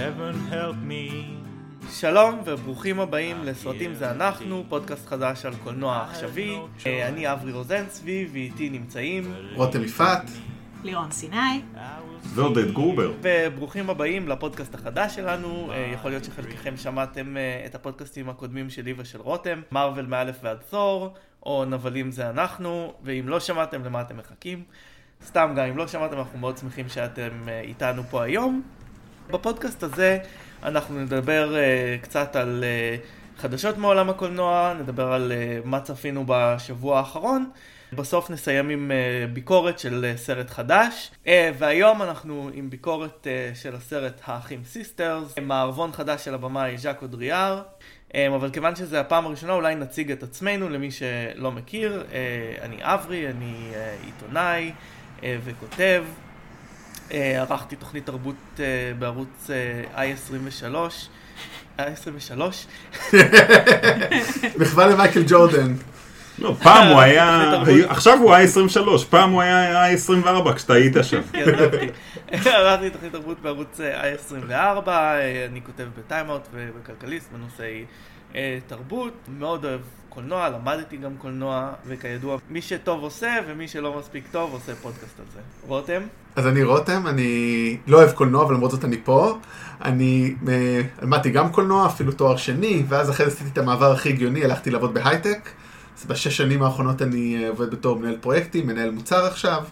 heaven help me. שלום וברוכים הבאים לסרטים זה אנחנו, פודקאסט חדש על קולנוע עכשווי. אה, אני אברי רוזנצבי ואיתי נמצאים, רותם יפעת, לירון סיני. ועודד גרובר. וברוכים הבאים לפודקאסט החדש שלנו. אה, יכול להיות שחלקכם שמעתם אה, את הפודקאסטים הקודמים שלי ושל רותם, מרוויל מאלף ועד תור, או נבלים זה אנחנו, ואם לא שמעתם למה אתם מחכים. סתם גם אם לא שמעתם אנחנו מאוד שמחים שאתם איתנו פה היום. בפודקאסט הזה אנחנו נדבר uh, קצת על uh, חדשות מעולם הקולנוע, נדבר על uh, מה צפינו בשבוע האחרון. בסוף נסיים עם uh, ביקורת של uh, סרט חדש, uh, והיום אנחנו עם ביקורת uh, של הסרט האחים סיסטרס, מערבון חדש של הבמאי ז'אק אודריאר, אבל כיוון שזו הפעם הראשונה אולי נציג את עצמנו למי שלא מכיר, אני אברי, אני עיתונאי וכותב. אה, ערכתי תוכנית תרבות אה, בערוץ אה, i23. i23? מחווה למייקל ג'ורדן. לא, פעם הוא היה, עכשיו הוא i23, פעם הוא היה i24 כשאתה היית שם. כן, ערכתי. ערכתי תוכנית תרבות בערוץ i24, אני כותב בטיימאוט ובכלכליסט בנושאי תרבות, מאוד אוהב קולנוע, למדתי גם קולנוע, וכידוע, מי שטוב עושה ומי שלא מספיק טוב עושה פודקאסט על זה. רותם? אז אני רותם, אני לא אוהב קולנוע, אבל למרות זאת אני פה. אני אה, למדתי גם קולנוע, אפילו תואר שני, ואז אחרי זה עשיתי את המעבר הכי הגיוני, הלכתי לעבוד בהייטק. אז בשש שנים האחרונות אני אה, עובד בתור מנהל פרויקטים, מנהל מוצר עכשיו,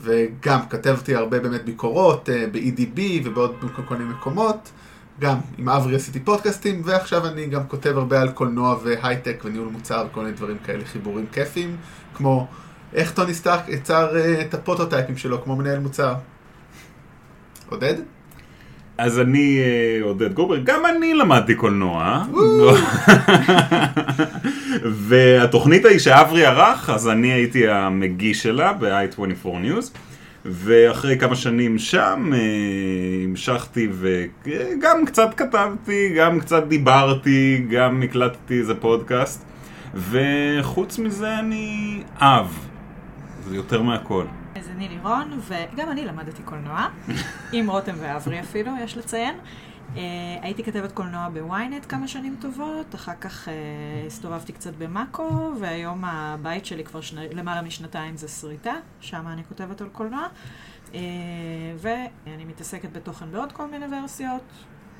וגם כתבתי הרבה באמת ביקורות אה, ב-EDB ובעוד כל מיני מקומות. גם עם אברי עשיתי פודקאסטים, ועכשיו אני גם כותב הרבה על קולנוע והייטק וניהול מוצר וכל מיני דברים כאלה, חיבורים כיפים, כמו איך טוני סטארק יצר uh, את הפרוטוטייפים שלו כמו מנהל מוצר. עודד? אז אני uh, עודד גובר, גם אני למדתי קולנוע. והתוכנית ההיא שאברי ערך, אז אני הייתי המגיש שלה ב-i24 News. ואחרי כמה שנים שם אה, המשכתי וגם קצת כתבתי, גם קצת דיברתי, גם הקלטתי איזה פודקאסט וחוץ מזה אני אב, זה יותר מהכל. אז אני לירון, וגם אני למדתי קולנוע, עם רותם ואברי אפילו, יש לציין. Uh, הייתי כתבת קולנוע בוויינט כמה שנים טובות, אחר כך uh, הסתובבתי קצת במאקו, והיום הבית שלי כבר שני, למעלה משנתיים זה שריטה, שם אני כותבת על קולנוע. Uh, ואני מתעסקת בתוכן בעוד כל מיני ורסיות,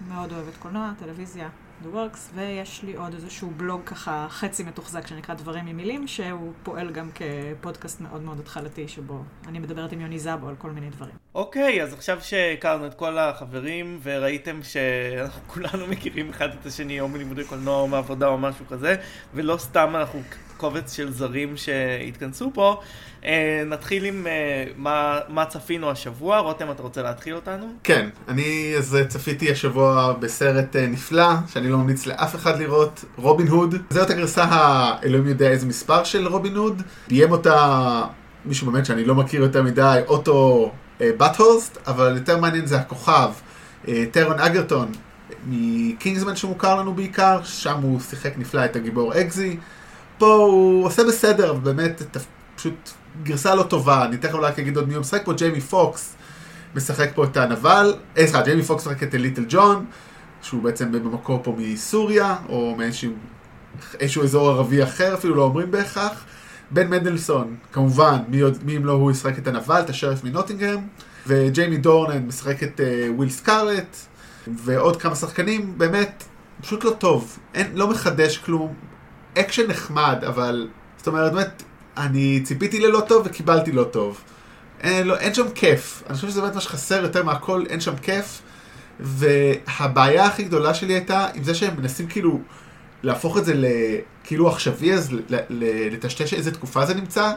מאוד אוהבת קולנוע, טלוויזיה, The Works, ויש לי עוד איזשהו בלוג ככה חצי מתוחזק שנקרא דברים עם מילים, שהוא פועל גם כפודקאסט מאוד מאוד התחלתי, שבו אני מדברת עם יוני זאבו על כל מיני דברים. אוקיי, אז עכשיו שהכרנו את כל החברים, וראיתם שאנחנו כולנו מכירים אחד את השני, או מלימודי קולנוע, או מעבודה, או משהו כזה, ולא סתם אנחנו קובץ של זרים שהתכנסו פה, אה, נתחיל עם אה, מה, מה צפינו השבוע. רותם, אתה רוצה להתחיל אותנו? כן, אני אז צפיתי השבוע בסרט אה, נפלא, שאני לא ממליץ לאף אחד לראות, רובין הוד. זאת הגרסה האלוהים יודע איזה מספר של רובין הוד. ביים אותה מישהו באמת שאני לא מכיר יותר מדי, אוטו באטהורסט, אבל יותר מעניין זה הכוכב, טרון אגרטון. מקינגסמן שמוכר לנו בעיקר, שם הוא שיחק נפלא את הגיבור אקזי. פה הוא עושה בסדר, באמת פשוט גרסה לא טובה, אני תכף אולי אגיד עוד מי הוא משחק פה, ג'יימי פוקס משחק פה את הנבל, אה סליחה, ג'יימי פוקס משחק את ליטל ג'ון, שהוא בעצם במקור פה מסוריה, או מאיזשהו אזור ערבי אחר, אפילו לא אומרים בהכרח. בן מנדלסון, כמובן, מי, מי אם לא הוא ישחק את הנבל, את השריף מנוטינגרם, וג'יימי דורנן משחק את uh, וויל סקארלט, ועוד כמה שחקנים, באמת, פשוט לא טוב, אין, לא מחדש כלום, אקשן נחמד, אבל, זאת אומרת, באמת, אני ציפיתי ללא טוב וקיבלתי לא טוב. אין, לא, אין שם כיף. אני חושב שזה באמת מה שחסר יותר מהכל, אין שם כיף. והבעיה הכי גדולה שלי הייתה עם זה שהם מנסים כאילו להפוך את זה לכאילו עכשווי, אז לטשטש איזה תקופה זה נמצא,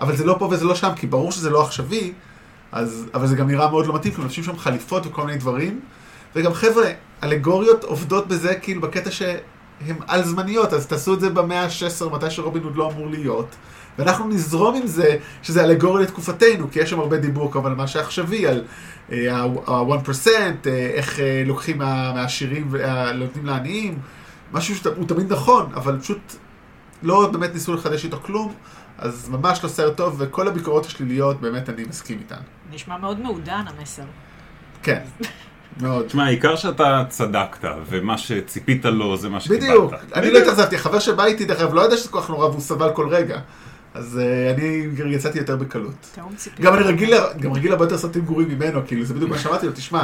אבל זה לא פה וזה לא שם, כי ברור שזה לא עכשווי, אז, אבל זה גם נראה מאוד לא מתאים, כי לובשים שם חליפות וכל מיני דברים. וגם חבר'ה, אלגוריות עובדות בזה כאילו בקטע שהן על זמניות, אז תעשו את זה במאה ה-16, מתי שרובין הוד לא אמור להיות. ואנחנו נזרום עם זה שזה אלגורי לתקופתנו, כי יש שם הרבה דיבור כמובן על מה שעכשווי, על ה-1%, אה, איך אה, לוקחים מהעשירים ונותנים לעניים, משהו שהוא תמיד נכון, אבל פשוט לא באמת ניסו לחדש איתו כלום, אז ממש לא סרט טוב, וכל הביקורות השליליות, באמת אני מסכים איתן. נשמע מאוד מעודן המסר. כן. מאוד. תשמע, העיקר שאתה צדקת, ומה שציפית לו זה מה שקיבלת. בדיוק, אני לא התאכזבתי, החבר שבא איתי דרך אגב לא ידע שזה כל כך נורא והוא סבל כל רגע. אז אה, אני יצאתי יותר בקלות. גם אני רגיל, גם רגיל הרבה יותר סרטים גרועים ממנו, כאילו, זה בדיוק מה שאמרתי לו, תשמע,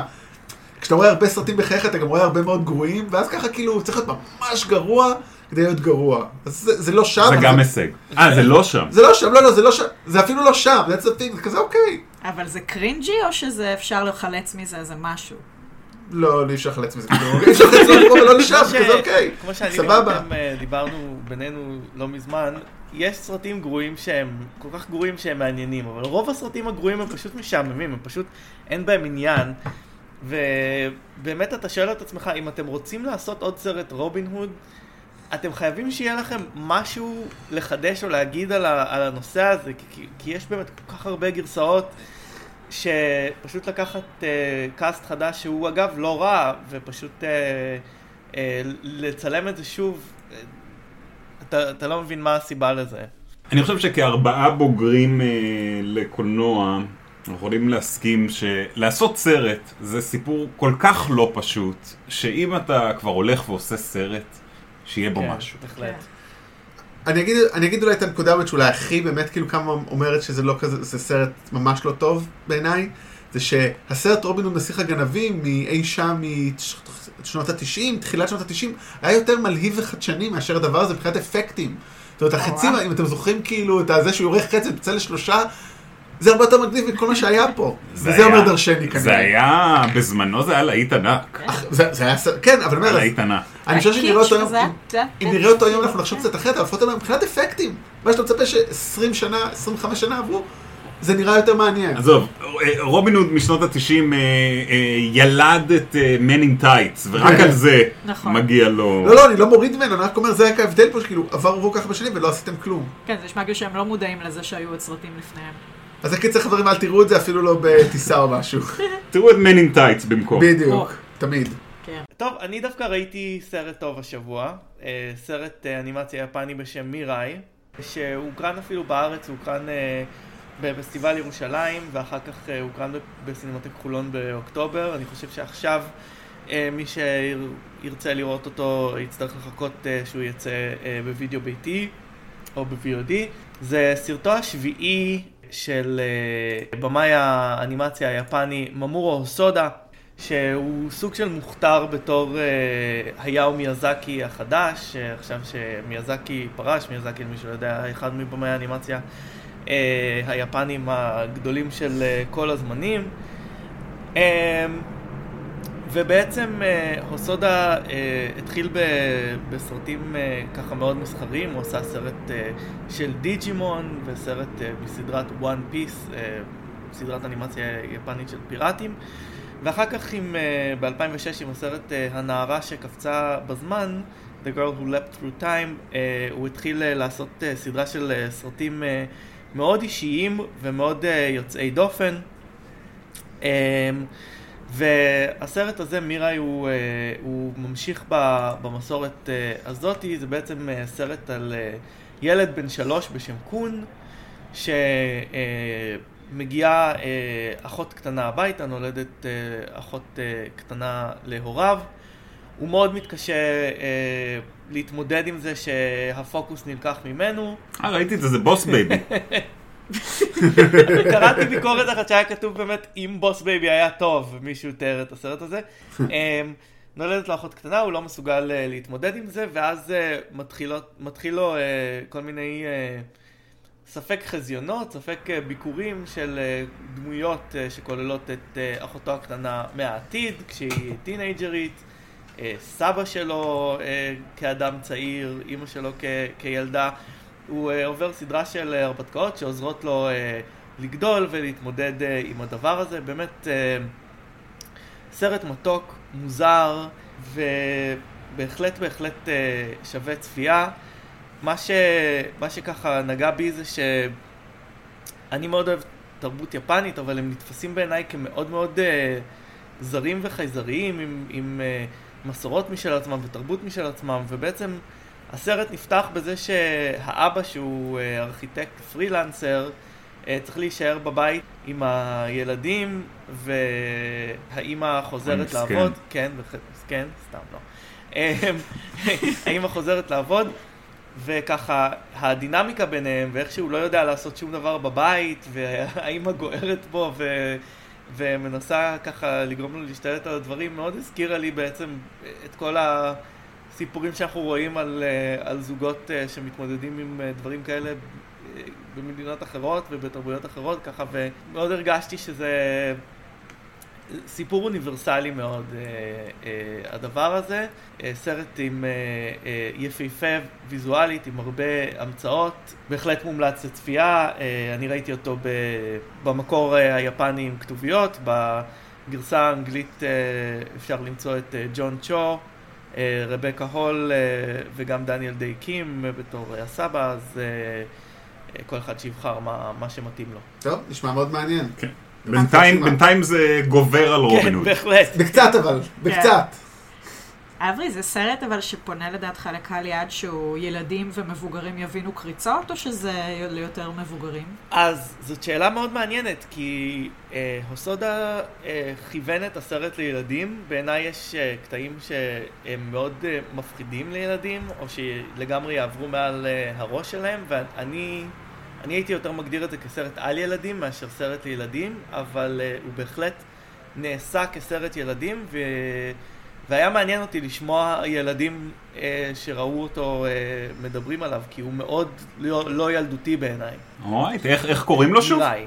כשאתה רואה הרבה סרטים בחייך, אתה גם רואה הרבה מאוד גרועים, ואז ככה כאילו, צריך להיות ממש גרוע כדי להיות גרוע. אז זה, זה לא שם. זה גם הישג. אה, זה לא שם. זה לא שם, לא, לא, זה לא שם, זה אפילו לא שם, that's the thing, זה כזה אוקיי. אבל זה קרינג'י, או שזה אפשר לחלץ מזה איזה משהו? לא, אי אפשר לחלץ מזה, כאילו, אי אפשר לחלץ מזה, אבל לא לשם, כמו זה כזה אוקיי, כמו שאני סבבה. ורותם אה, דיברנו בינינו לא מזמן, יש סרטים גרועים שהם כל כך גרועים שהם מעניינים, אבל רוב הסרטים הגרועים הם פשוט משעממים, הם פשוט אין בהם עניין. ובאמת אתה שואל את עצמך, אם אתם רוצים לעשות עוד סרט רובין הוד, אתם חייבים שיהיה לכם משהו לחדש או להגיד על, ה, על הנושא הזה, כי, כי יש באמת כל כך הרבה גרסאות, שפשוט לקחת אה, קאסט חדש, שהוא אגב לא רע, ופשוט אה, אה, לצלם את זה שוב, אה, אתה, אתה לא מבין מה הסיבה לזה. אני חושב שכארבעה בוגרים אה, לקולנוע, אנחנו יכולים להסכים שלעשות סרט זה סיפור כל כך לא פשוט, שאם אתה כבר הולך ועושה סרט, שיהיה בו כן, משהו. בהחלט. אני אגיד, אני אגיד אולי את הנקודה באמת שאולי הכי באמת כאילו כמה אומרת שזה לא כזה, זה סרט ממש לא טוב בעיניי, זה שהסרט רובין הוד נסיך הגנבים מאי שם משנות ה-90, תחילת שנות ה-90, היה יותר מלהיב וחדשני מאשר הדבר הזה מבחינת אפקטים. זאת אומרת, החצים. אם אתם זוכרים כאילו את זה שהוא יורך חץ ופצע לשלושה, זה הרבה יותר מגניב מכל מה שהיה פה. זה וזה אומר דרשני כנראה. זה היה, בזמנו זה היה להיט ענק. כן, אבל אני אומר, להיט ענק. אני חושב שאם נראה אותו היום, זה- אם- נראה אותו היום אנחנו נחשוב קצת אחרת, אבל לפחות היום מבחינת אפקטים, מה שאתה מצפה ש-20 שנה, 25 שנה עברו, זה נראה יותר מעניין. עזוב, אה, רובין הוד משנות התשעים ילד את אה, Men in Tights, ורק כן. על זה נכון. מגיע לו... לא, לא, אני לא מוריד ממנו, אני רק אומר, זה רק ההבדל פה, שכאילו, עברו כל כך הרבה שנים ולא עשיתם כלום. כן, זה נשמע כאילו שהם לא מודעים לזה שהיו עוד סרטים לפניהם. אז הקיצר חברים, אל תראו את זה אפילו לא בטיסה או משהו. תראו את Men in Tights במקום. בדיוק. תמיד. כן. טוב, אני דווקא ראיתי סרט טוב השבוע, אה, סרט אה, אנימציה יפני בשם מיראי, שהוקרן אפילו בארץ, הוקרן אה, בפסטיבל ירושלים, ואחר כך הוקרן בסינמטק חולון באוקטובר. אני חושב שעכשיו מי שירצה לראות אותו יצטרך לחכות שהוא יצא בווידאו ביתי או ב-VOD. זה סרטו השביעי של במאי האנימציה היפני ממורו הוסודה, שהוא סוג של מוכתר בתור אה, היאו מיאזקי החדש, אה, עכשיו שמיאזקי פרש, מיאזקי למי שלא יודע, אחד מבמאי האנימציה אה, היפנים הגדולים של אה, כל הזמנים. אה, ובעצם אה, הוסודה אה, התחיל ב, בסרטים אה, ככה מאוד מסחריים, הוא עשה סרט אה, של דיג'ימון וסרט אה, מסדרת One Piece, אה, סדרת אנימציה יפנית של פיראטים. ואחר כך עם, אה, ב-2006 עם הסרט אה, הנערה שקפצה בזמן, The Girl Who Leapt Through Time, אה, הוא התחיל לעשות סדרה של סרטים מאוד אישיים ומאוד יוצאי דופן. והסרט הזה, מיראי, הוא, הוא ממשיך במסורת הזאתי, זה בעצם סרט על ילד בן שלוש בשם קון, שמגיעה אה, אחות קטנה הביתה, נולדת אה, אחות אה, קטנה להוריו. הוא מאוד מתקשה אה, להתמודד עם זה שהפוקוס נלקח ממנו. אה, ראיתי את זה, זה בוס בייבי. קראתי ביקורת אחת שהיה כתוב באמת אם בוס בייבי היה טוב, ומישהו תיאר את הסרט הזה. אמ, נולדת לו אחות קטנה, הוא לא מסוגל אה, להתמודד עם זה, ואז אה, מתחילות, מתחיל לו אה, כל מיני אה, ספק חזיונות, ספק אה, ביקורים של אה, דמויות אה, שכוללות את אחותו הקטנה מהעתיד, כשהיא טינאייג'רית, סבא שלו כאדם צעיר, אימא שלו כ- כילדה. הוא עובר סדרה של הרפתקאות שעוזרות לו לגדול ולהתמודד עם הדבר הזה. באמת סרט מתוק, מוזר, ובהחלט בהחלט שווה צפייה. מה, ש... מה שככה נגע בי זה שאני מאוד אוהב תרבות יפנית, אבל הם נתפסים בעיניי כמאוד מאוד אה, זרים וחייזריים, עם, עם אה, מסורות משל עצמם ותרבות משל עצמם, ובעצם הסרט נפתח בזה שהאבא שהוא אה, ארכיטקט פרילנסר, אה, צריך להישאר בבית עם הילדים, והאימא חוזרת מסכן. לעבוד. כן, כן, סתם לא. האימא חוזרת לעבוד, וככה הדינמיקה ביניהם, ואיך שהוא לא יודע לעשות שום דבר בבית, והאימא גוערת בו, ו... ומנסה ככה לגרום לו להשתלט על הדברים, מאוד הזכירה לי בעצם את כל הסיפורים שאנחנו רואים על, אה, על זוגות אה, שמתמודדים עם אה, דברים כאלה במדינות אחרות ובתרבויות אחרות, ככה, ומאוד הרגשתי שזה סיפור אוניברסלי מאוד, אה, אה, הדבר הזה. אה, סרט עם אה, אה, יפהפה ויזואלית, עם הרבה המצאות, בהחלט מומלץ לצפייה. אה, אני ראיתי אותו ב, במקור אה, היפני עם כתוביות, בגרסה האנגלית אה, אפשר למצוא את אה, ג'ון צ'ו. אה, רבקה הול אה, וגם דניאל דיי קים אה, בתור אה, הסבא, אז אה, אה, כל אחד שיבחר מה, מה שמתאים לו. טוב, נשמע מאוד מעניין. כן. בינתיים, בינתיים זה גובר על כן, רובין הוד. בהחלט. בקצת אבל, בקצת. אברי, זה סרט אבל שפונה לדעתך לקהל יעד שהוא ילדים ומבוגרים יבינו קריצות, או שזה ליותר מבוגרים? אז זאת שאלה מאוד מעניינת, כי אה, הוסודה אה, כיוון את הסרט לילדים. בעיניי יש אה, קטעים שהם מאוד אה, מפחידים לילדים, או שלגמרי יעברו מעל אה, הראש שלהם, ואני אני הייתי יותר מגדיר את זה כסרט על ילדים מאשר סרט לילדים, אבל אה, הוא בהחלט נעשה כסרט ילדים, ו... והיה מעניין אותי לשמוע ילדים אה, שראו אותו אה, מדברים עליו, כי הוא מאוד לא, לא ילדותי בעיניי. אורייט, איך איך קוראים לו שוב? אולי.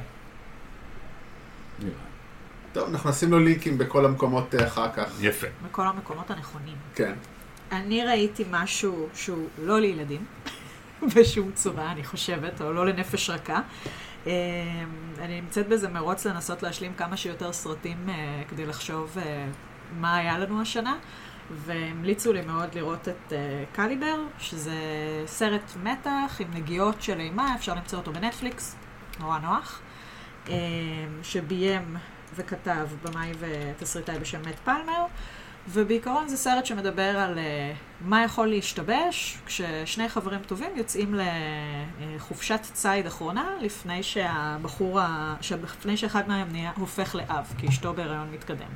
טוב, אנחנו נשים לו לינקים בכל המקומות אחר כך. יפה. בכל המקומות הנכונים. כן. אני ראיתי משהו שהוא לא לילדים, בשום צורה, אני חושבת, או לא לנפש רכה. אה, אני נמצאת באיזה מרוץ לנסות להשלים כמה שיותר סרטים אה, כדי לחשוב אה, מה היה לנו השנה, והמליצו לי מאוד לראות את קליבר, שזה סרט מתח עם נגיעות של אימה, אפשר למצוא אותו בנטפליקס, נורא נוח, שביים וכתב במאי ותסריטאי בשם מת פלמר. ובעיקרון זה סרט שמדבר על uh, מה יכול להשתבש כששני חברים טובים יוצאים לחופשת ציד אחרונה לפני שהבחור, ה... לפני שאחד מהם נהיה, הופך לאב, כי אשתו בהיריון מתקדם.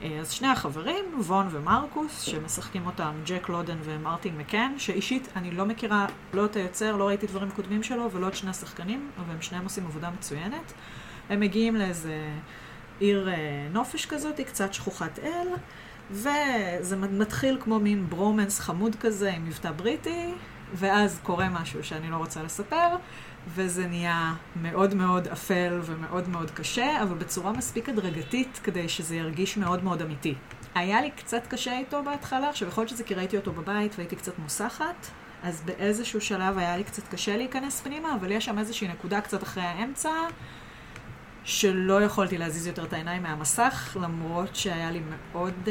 Uh, אז שני החברים, וון ומרקוס, שמשחקים אותם ג'ק לודן ומרטין מקן, שאישית אני לא מכירה לא את היוצר, לא ראיתי דברים קודמים שלו ולא את שני השחקנים, אבל הם שניהם עושים עבודה מצוינת. הם מגיעים לאיזה עיר uh, נופש כזאת, קצת שכוחת אל. וזה מתחיל כמו מין ברומנס חמוד כזה עם מבטא בריטי, ואז קורה משהו שאני לא רוצה לספר, וזה נהיה מאוד מאוד אפל ומאוד מאוד קשה, אבל בצורה מספיק הדרגתית כדי שזה ירגיש מאוד מאוד אמיתי. היה לי קצת קשה איתו בהתחלה, עכשיו יכול להיות שזה כי ראיתי אותו בבית והייתי קצת מוסחת, אז באיזשהו שלב היה לי קצת קשה להיכנס פנימה, אבל יש שם איזושהי נקודה קצת אחרי האמצע, שלא יכולתי להזיז יותר את העיניים מהמסך, למרות שהיה לי מאוד uh,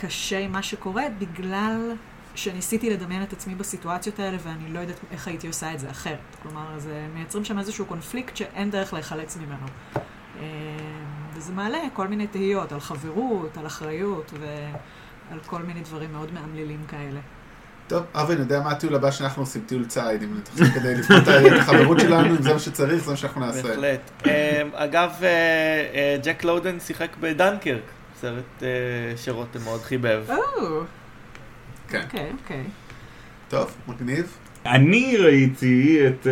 קשה עם מה שקורה, בגלל שניסיתי לדמיין את עצמי בסיטואציות האלה, ואני לא יודעת איך הייתי עושה את זה אחרת. כלומר, זה מייצרים שם איזשהו קונפליקט שאין דרך להיחלץ ממנו. Uh, וזה מעלה כל מיני תהיות על חברות, על אחריות ועל כל מיני דברים מאוד מאמללים כאלה. טוב, אבי, אני יודע מה הטיול הבא שאנחנו עושים, טיול ציד, אם אתה חושב כדי לבחון את החברות שלנו, אם זה מה שצריך, זה מה שאנחנו נעשה. בהחלט. אה, אגב, אה, אה, ג'ק לודן שיחק בדנקרק, סרט שרותם מאוד חיבב. כן. אוקיי, אוקיי. טוב, מגניב. אני ראיתי את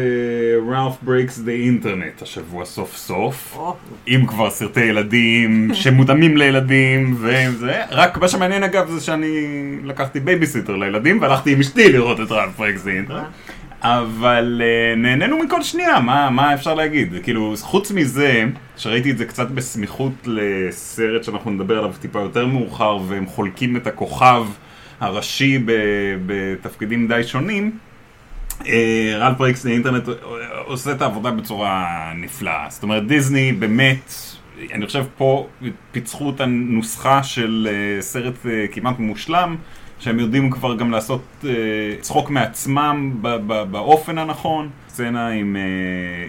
Ralph Breaks the Internet השבוע סוף סוף. או, אם כבר סרטי ילדים שמותאמים לילדים וזה, רק מה שמעניין אגב זה שאני לקחתי בייביסיטר לילדים והלכתי עם אשתי לראות את Ralph Breaks the Internet. אבל uh, נהנינו מכל שנייה, מה, מה אפשר להגיד? כאילו, חוץ מזה, שראיתי את זה קצת בסמיכות לסרט שאנחנו נדבר עליו טיפה יותר מאוחר, והם חולקים את הכוכב הראשי בתפקידים די שונים, אה, Ralph Breaks the Internet עושה את העבודה בצורה נפלאה. זאת אומרת, דיסני באמת, אני חושב פה פיצחו את הנוסחה של אה, סרט אה, כמעט מושלם, שהם יודעים כבר גם לעשות צחוק מעצמם באופן הנכון. סצנה עם,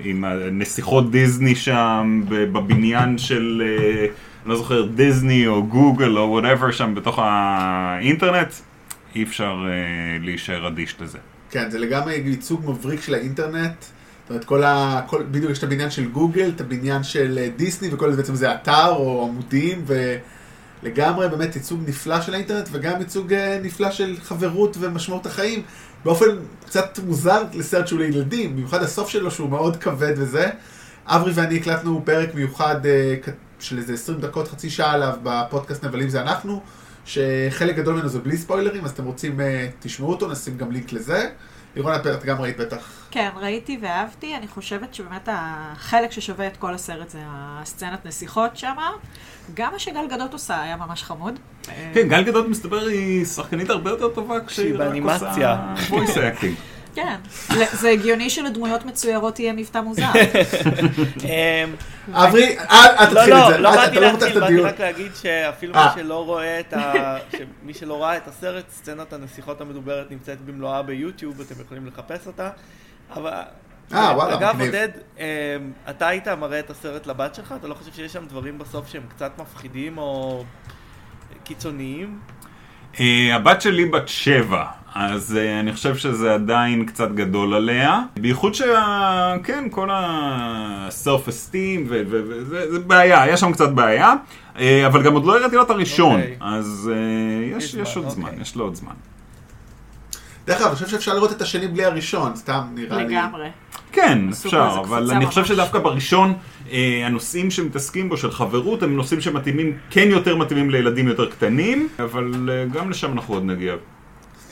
עם הנסיכות דיסני שם, בבניין של, אני לא זוכר, דיסני או גוגל או whatever שם בתוך האינטרנט, אי אפשר אה, להישאר אדיש לזה. כן, זה לגמרי ייצוג מבריק של האינטרנט. זאת אומרת, כל ה... כל... בדיוק יש את הבניין של גוגל, את הבניין של אה, דיסני, וכל זה בעצם זה אתר או עמודים, ולגמרי באמת ייצוג נפלא של האינטרנט, וגם ייצוג אה, נפלא של חברות ומשמעות החיים, באופן קצת מוזר לסרט שהוא לילדים, במיוחד הסוף שלו שהוא מאוד כבד וזה. אברי ואני הקלטנו פרק מיוחד אה, של איזה 20 דקות, חצי שעה עליו בפודקאסט נבלים זה אנחנו, שחלק גדול ממנו זה בלי ספוילרים, אז אתם רוצים, אה, תשמעו אותו, נשים גם לינק לזה. לירון את גם ראית בטח. כן, ראיתי ואהבתי. אני חושבת שבאמת החלק ששווה את כל הסרט זה הסצנת נסיכות שם. גם מה שגל גדות עושה היה ממש חמוד. כן, גל גדות מסתבר היא שחקנית הרבה יותר טובה כשהיא רק באנימציה. עושה voice acting. כן, זה הגיוני שלדמויות מצוירות יהיה מבטא מוזר. אמ, אברי, אל אל לא, תתחיל את לא, זה, לא באתי אתה לא פותח להתחיל, את באתי. רק להגיד שאפילו אה. מי שלא רואה את ה... מי שלא ראה את הסרט, סצנת הנסיכות המדוברת נמצאת במלואה ביוטיוב, אתם יכולים לחפש אותה. אבל... אה, וואלה, אגב, מגניב. עודד, אמ, אתה היית מראה את הסרט לבת שלך? אתה לא חושב שיש שם דברים בסוף שהם קצת מפחידים או קיצוניים? אה, הבת שלי בת שבע, אז אה, אני חושב שזה עדיין קצת גדול עליה. בייחוד שה... כן, כל ה-self-esteem וזה זה בעיה, יש שם קצת בעיה. אה, אבל גם עוד לא הראיתי לו את הראשון, אוקיי. אז אה, יש יש עוד זמן, אוקיי. יש לו עוד זמן. דרך אגב, אני חושב שאפשר לראות את השני בלי הראשון, סתם נראה לי. לגמרי. כן, אפשר, אבל אני חושב ממש. שדווקא בראשון, אה, הנושאים שמתעסקים בו של חברות הם נושאים שמתאימים, כן יותר מתאימים לילדים יותר קטנים, אבל אה, גם לשם אנחנו עוד נגיע.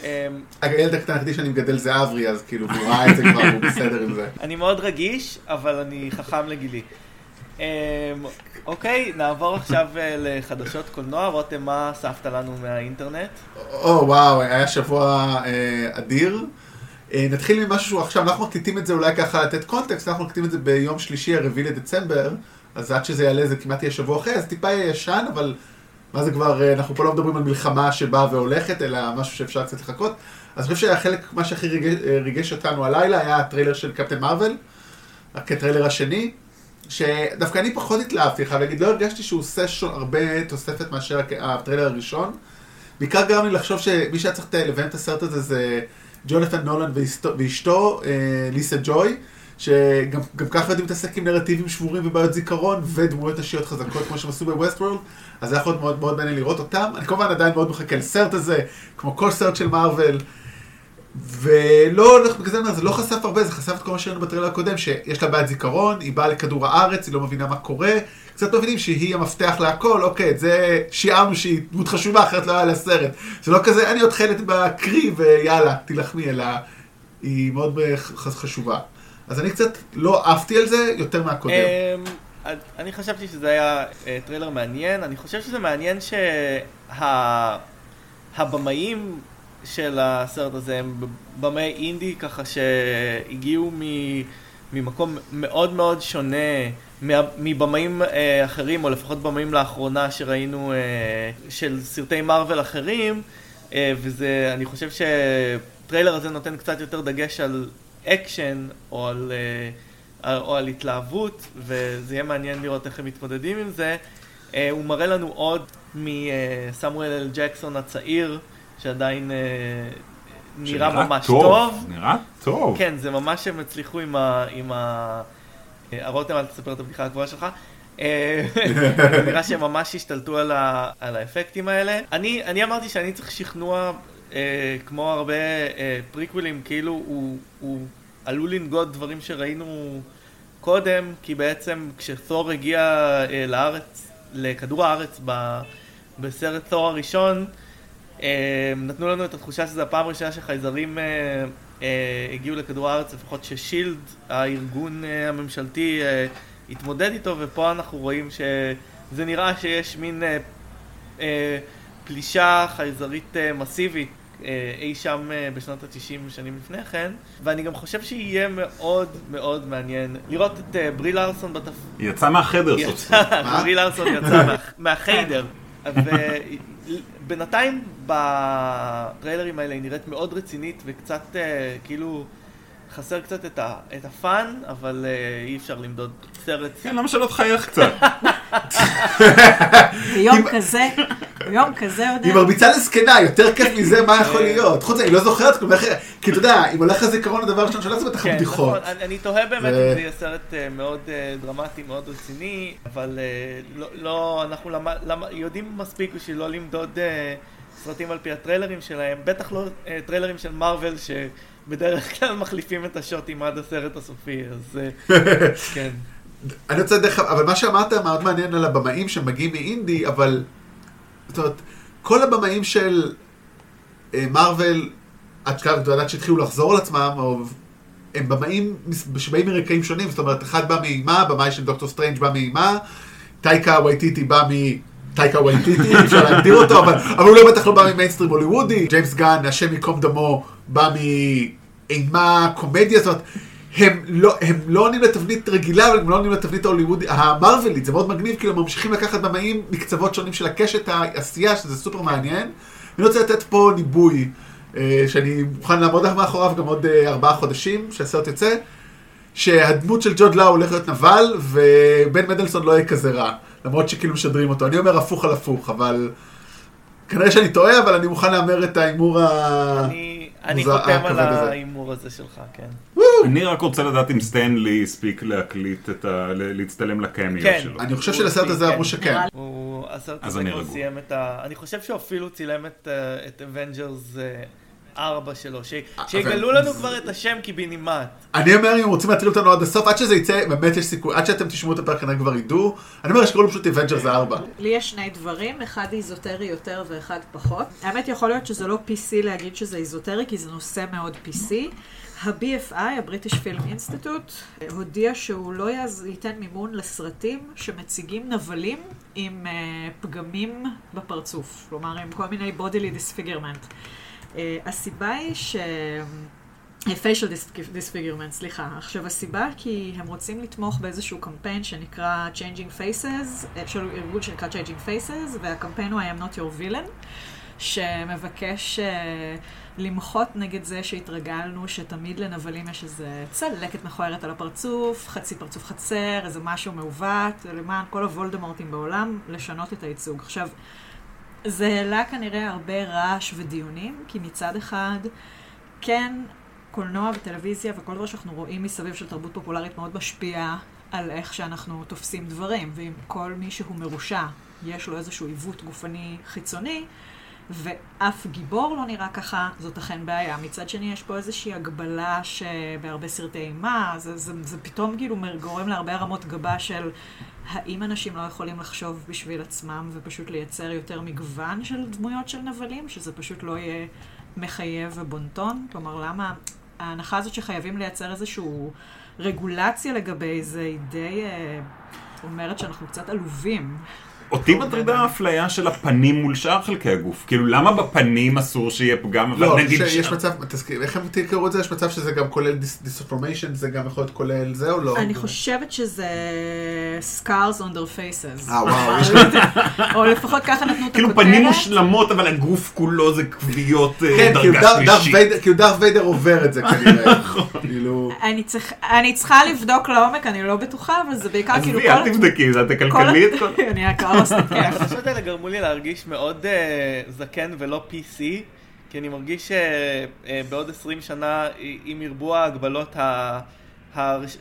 אמ, הילד הקטן היחידי שאני מגדל זה אברי, אז כאילו, הוא ראה את זה כבר, הוא בסדר עם זה. אני מאוד רגיש, אבל אני חכם לגילי. אמ, אוקיי, נעבור עכשיו אה, לחדשות קולנוע. רותם, מה אספת לנו מהאינטרנט? או וואו, היה שבוע אה, אדיר. אה, נתחיל ממשהו שהוא עכשיו, אנחנו מקליטים את זה אולי ככה לתת קונטקסט, אנחנו מקליטים את זה ביום שלישי הרביעי לדצמבר, אז עד שזה יעלה זה כמעט יהיה שבוע אחרי, אז טיפה יהיה ישן, אבל מה זה כבר, אה, אנחנו פה לא מדברים על מלחמה שבאה והולכת, אלא משהו שאפשר קצת לחכות. אז אני חושב שהחלק, מה שהכי ריגש, אה, ריגש אותנו הלילה היה הטריילר של קפטן מרוויל, כטריילר השני, שדווקא אני פחות התלהבתי, חייב להגיד, לא הרגשתי שהוא עושה שו- הרבה תוספת מאשר הטריילר הראשון. בעיקר גרם לי לחשוב שמי שהיה צריך לביים את הסרט הזה זה ג'ונתן נולן ואשתו אה, ליסה ג'וי, שגם גם ככה יודעים להתעסק עם נרטיבים שבורים ובעיות זיכרון ודמויות נשיות חזקות כמו שהם עשו בווסט וורלד, אז זה יכול להיות מאוד מאוד מעניין לראות אותם. אני כמובן עדיין מאוד מחכה לסרט הזה, כמו כל סרט של מארוול. ולא, לא- בגלל זה זה לא חשף הרבה, זה חשף את כל מה שראינו בטריילר הקודם, שיש לה בעיית זיכרון, היא באה לכדור הארץ, היא לא מבינה מה קורה, קצת לא מבינים שהיא המפתח להכל, אוקיי, את זה שיערנו שהיא דמות חשובה, אחרת לא היה לה סרט. זה לא כזה, אני עוד חיילת בקרי ויאללה, תילחמי, אלא היא מאוד ח- חשובה. אז אני קצת לא עפתי על זה יותר מהקודם. אמ, אני חשבתי שזה היה אה, טריילר מעניין, אני חושב שזה מעניין שהבמאים של הסרט הזה הם במאי אינדי ככה שהגיעו ממקום מאוד מאוד שונה מבמאים אה, אחרים, או לפחות במאים לאחרונה שראינו אה, של סרטי מארוול אחרים, וזה, אני חושב שהטריילר הזה נותן קצת יותר דגש על אקשן, או על... אה, או על התלהבות, וזה יהיה מעניין לראות איך הם מתמודדים עם זה. אה, הוא מראה לנו עוד מסמואל אל ג'קסון הצעיר, שעדיין אה, נראה ממש טוב. נראה טוב. כן, זה ממש הם הצליחו עם ה... עם ה... אה, רותם, אל תספר את הבדיחה הגבוהה שלך. אה, נראה שהם ממש השתלטו על, ה... על האפקטים האלה. אני, אני אמרתי שאני צריך שכנוע, אה, כמו הרבה אה, פריקווילים, כאילו הוא, הוא עלול לנגוד דברים שראינו קודם, כי בעצם כשתור הגיע אה, לארץ, לכדור הארץ ב... בסרט תור הראשון, אה, נתנו לנו את התחושה שזו הפעם הראשונה שחייזרים אה, אה, הגיעו לכדור הארץ, לפחות ששילד, הארגון אה, הממשלתי, אה, התמודד איתו, ופה אנחנו רואים שזה נראה שיש מין אה, אה, פלישה חייזרית אה, מסיבית אי שם אה, בשנות ה-90 שנים לפני כן, ואני גם חושב שיהיה מאוד מאוד מעניין לראות את אה, ברי לארסון בתפ... היא יצאה מהחדר סוף סוף. ברי לארסון יצא מה- מהחיידר. ובינתיים בטריילרים האלה היא נראית מאוד רצינית וקצת אה, כאילו חסר קצת את, הפאן, אבל אה, אי אפשר למדוד סרט. כן, למה שלא תחייך קצת? ביום כזה, יום כזה עוד... היא מרביצה לזקנה, יותר כיף מזה, מה יכול להיות? חוץ מזה, היא לא זוכרת כלום, כי אתה יודע, אם הולך לזיכרון הדבר הראשון שלה, זה בטח כן, בדיחות. נכון. אני, אני תוהה באמת זה- אם זה יהיה סרט אה, מאוד אה, דרמטי, מאוד רציני, אבל אה, לא, לא, אנחנו יודעים מספיק בשביל לא למדוד אה, סרטים על פי הטריילרים שלהם, בטח לא אה, טריילרים של מארוול שבדרך כלל מחליפים את השוטים עד הסרט הסופי, אז אה, כן. אני רוצה דרך אבל מה שאמרת מאוד מעניין על הבמאים שמגיעים מאינדי, אבל... זאת אומרת, כל הבמאים של אה, מארוול, עד כאן, אתה יודעת שהתחילו לחזור על עצמם, או... הם במאים שבאים מרקעים שונים, זאת אומרת, אחד בא מאימה, במאי של דוקטור סטרנג' בא מאימה, טייקה וייטיטי בא מ... טייקה וייטיטי, אפשר להגדיר אותו, אבל, אבל הוא לא בטח לא בא ממיינסטרים הוליוודי, ג'יימס גן, השם ייקום דמו, בא מאימה, קומדיה, זאת אומרת, הם לא, הם לא עונים לתבנית רגילה, אבל הם לא עונים לתבנית ההוליוודית, המרווילית, זה מאוד מגניב, כאילו הם ממשיכים לקחת במאים מקצוות שונים של הקשת העשייה, שזה סופר מעניין. אני רוצה לתת פה ניבוי, אה, שאני מוכן לעמוד מאחוריו גם עוד אה, ארבעה חודשים, שהסרט יוצא, שהדמות של ג'וד לאו הולך להיות נבל, ובן מדלסון לא יהיה כזה רע, למרות שכאילו משדרים אותו. אני אומר הפוך על הפוך, אבל כנראה שאני טועה, אבל אני מוכן להמר את ההימור ה... אני, אני חותם על. ההימור הזה שלך, כן. אני רק רוצה לדעת אם סטנלי הספיק להקליט את ה... להצטלם לקמיו כן. שלו. אני חושב שלסרט הזה כן. אמרו שכן. לי. הוא, הסרט אז הזה אני כבר. סיים את ה... אני חושב שהוא אפילו צילם את, אה, את אבנג'רס 4 שלו, ש... שיגלו לנו כבר את השם קיבינימט. אני אומר, אם רוצים להטריל אותנו עד הסוף, עד שזה יצא, באמת יש סיכוי, עד שאתם תשמעו את הפרק כנראה כבר ידעו. אני אומר, שקוראים פשוט Avengers 4. לי יש שני דברים, אחד איזוטרי יותר ואחד פחות. האמת יכול להיות שזה לא PC להגיד שזה איזוטרי, כי זה נושא מאוד PC. ה-BFI, ה-British Film Institute, הודיע שהוא לא ייתן מימון לסרטים שמציגים נבלים עם uh, פגמים בפרצוף. כלומר, עם כל מיני bodily disfigurement. Uh, הסיבה היא ש... facial dis- disfigurement, סליחה. עכשיו, הסיבה כי הם רוצים לתמוך באיזשהו קמפיין שנקרא Changing Faces, אה, של ארגון שנקרא Changing Faces, והקמפיין הוא I am not your villain, שמבקש uh, למחות נגד זה שהתרגלנו שתמיד לנבלים יש איזה צלקת מכוערת על הפרצוף, חצי פרצוף חצר, איזה משהו מעוות, למען כל הוולדמורטים בעולם, לשנות את הייצוג. עכשיו, זה העלה כנראה הרבה רעש ודיונים, כי מצד אחד, כן, קולנוע וטלוויזיה וכל דבר שאנחנו רואים מסביב של תרבות פופולרית מאוד משפיע על איך שאנחנו תופסים דברים, ואם כל מי שהוא מרושע, יש לו איזשהו עיוות גופני חיצוני, ואף גיבור לא נראה ככה, זאת אכן בעיה. מצד שני, יש פה איזושהי הגבלה שבהרבה סרטי אימה, זה, זה, זה פתאום כאילו גורם להרבה הרמות גבה של האם אנשים לא יכולים לחשוב בשביל עצמם ופשוט לייצר יותר מגוון של דמויות של נבלים, שזה פשוט לא יהיה מחייב ובונטון? כלומר, למה ההנחה הזאת שחייבים לייצר איזושהי רגולציה לגבי זה, היא די אה, אומרת שאנחנו קצת עלובים. אותי מטרידה האפליה של הפנים מול שאר חלקי הגוף. כאילו, למה בפנים אסור שיהיה פגם, אבל לא, נגיד... שיש ש- מצב, תזכיר, איך הם תקראו את זה? יש מצב שזה גם כולל דיספורמיישן, זה גם יכול להיות כולל זה או לא? אני חושבת שזה scars on their faces. אה, וואו, יש או לפחות ככה נתנו את כאילו הכותרת. פנים מושלמות, אבל הגוף כולו זה כוויות אה, כן, כאילו דרגה שלישית. ויידר- כאילו דארת ויידר עובר את זה כנראה. כאילו... אני צריך- אני צריכה לבדוק לעומק, אני לא בטוחה, אבל זה בעיקר כאילו עזבי, אל תבדקי, זה את כל... אני כן. החדשות האלה גרמו לי להרגיש מאוד אה, זקן ולא PC, כי אני מרגיש שבעוד 20 שנה, אם ירבו ההגבלות,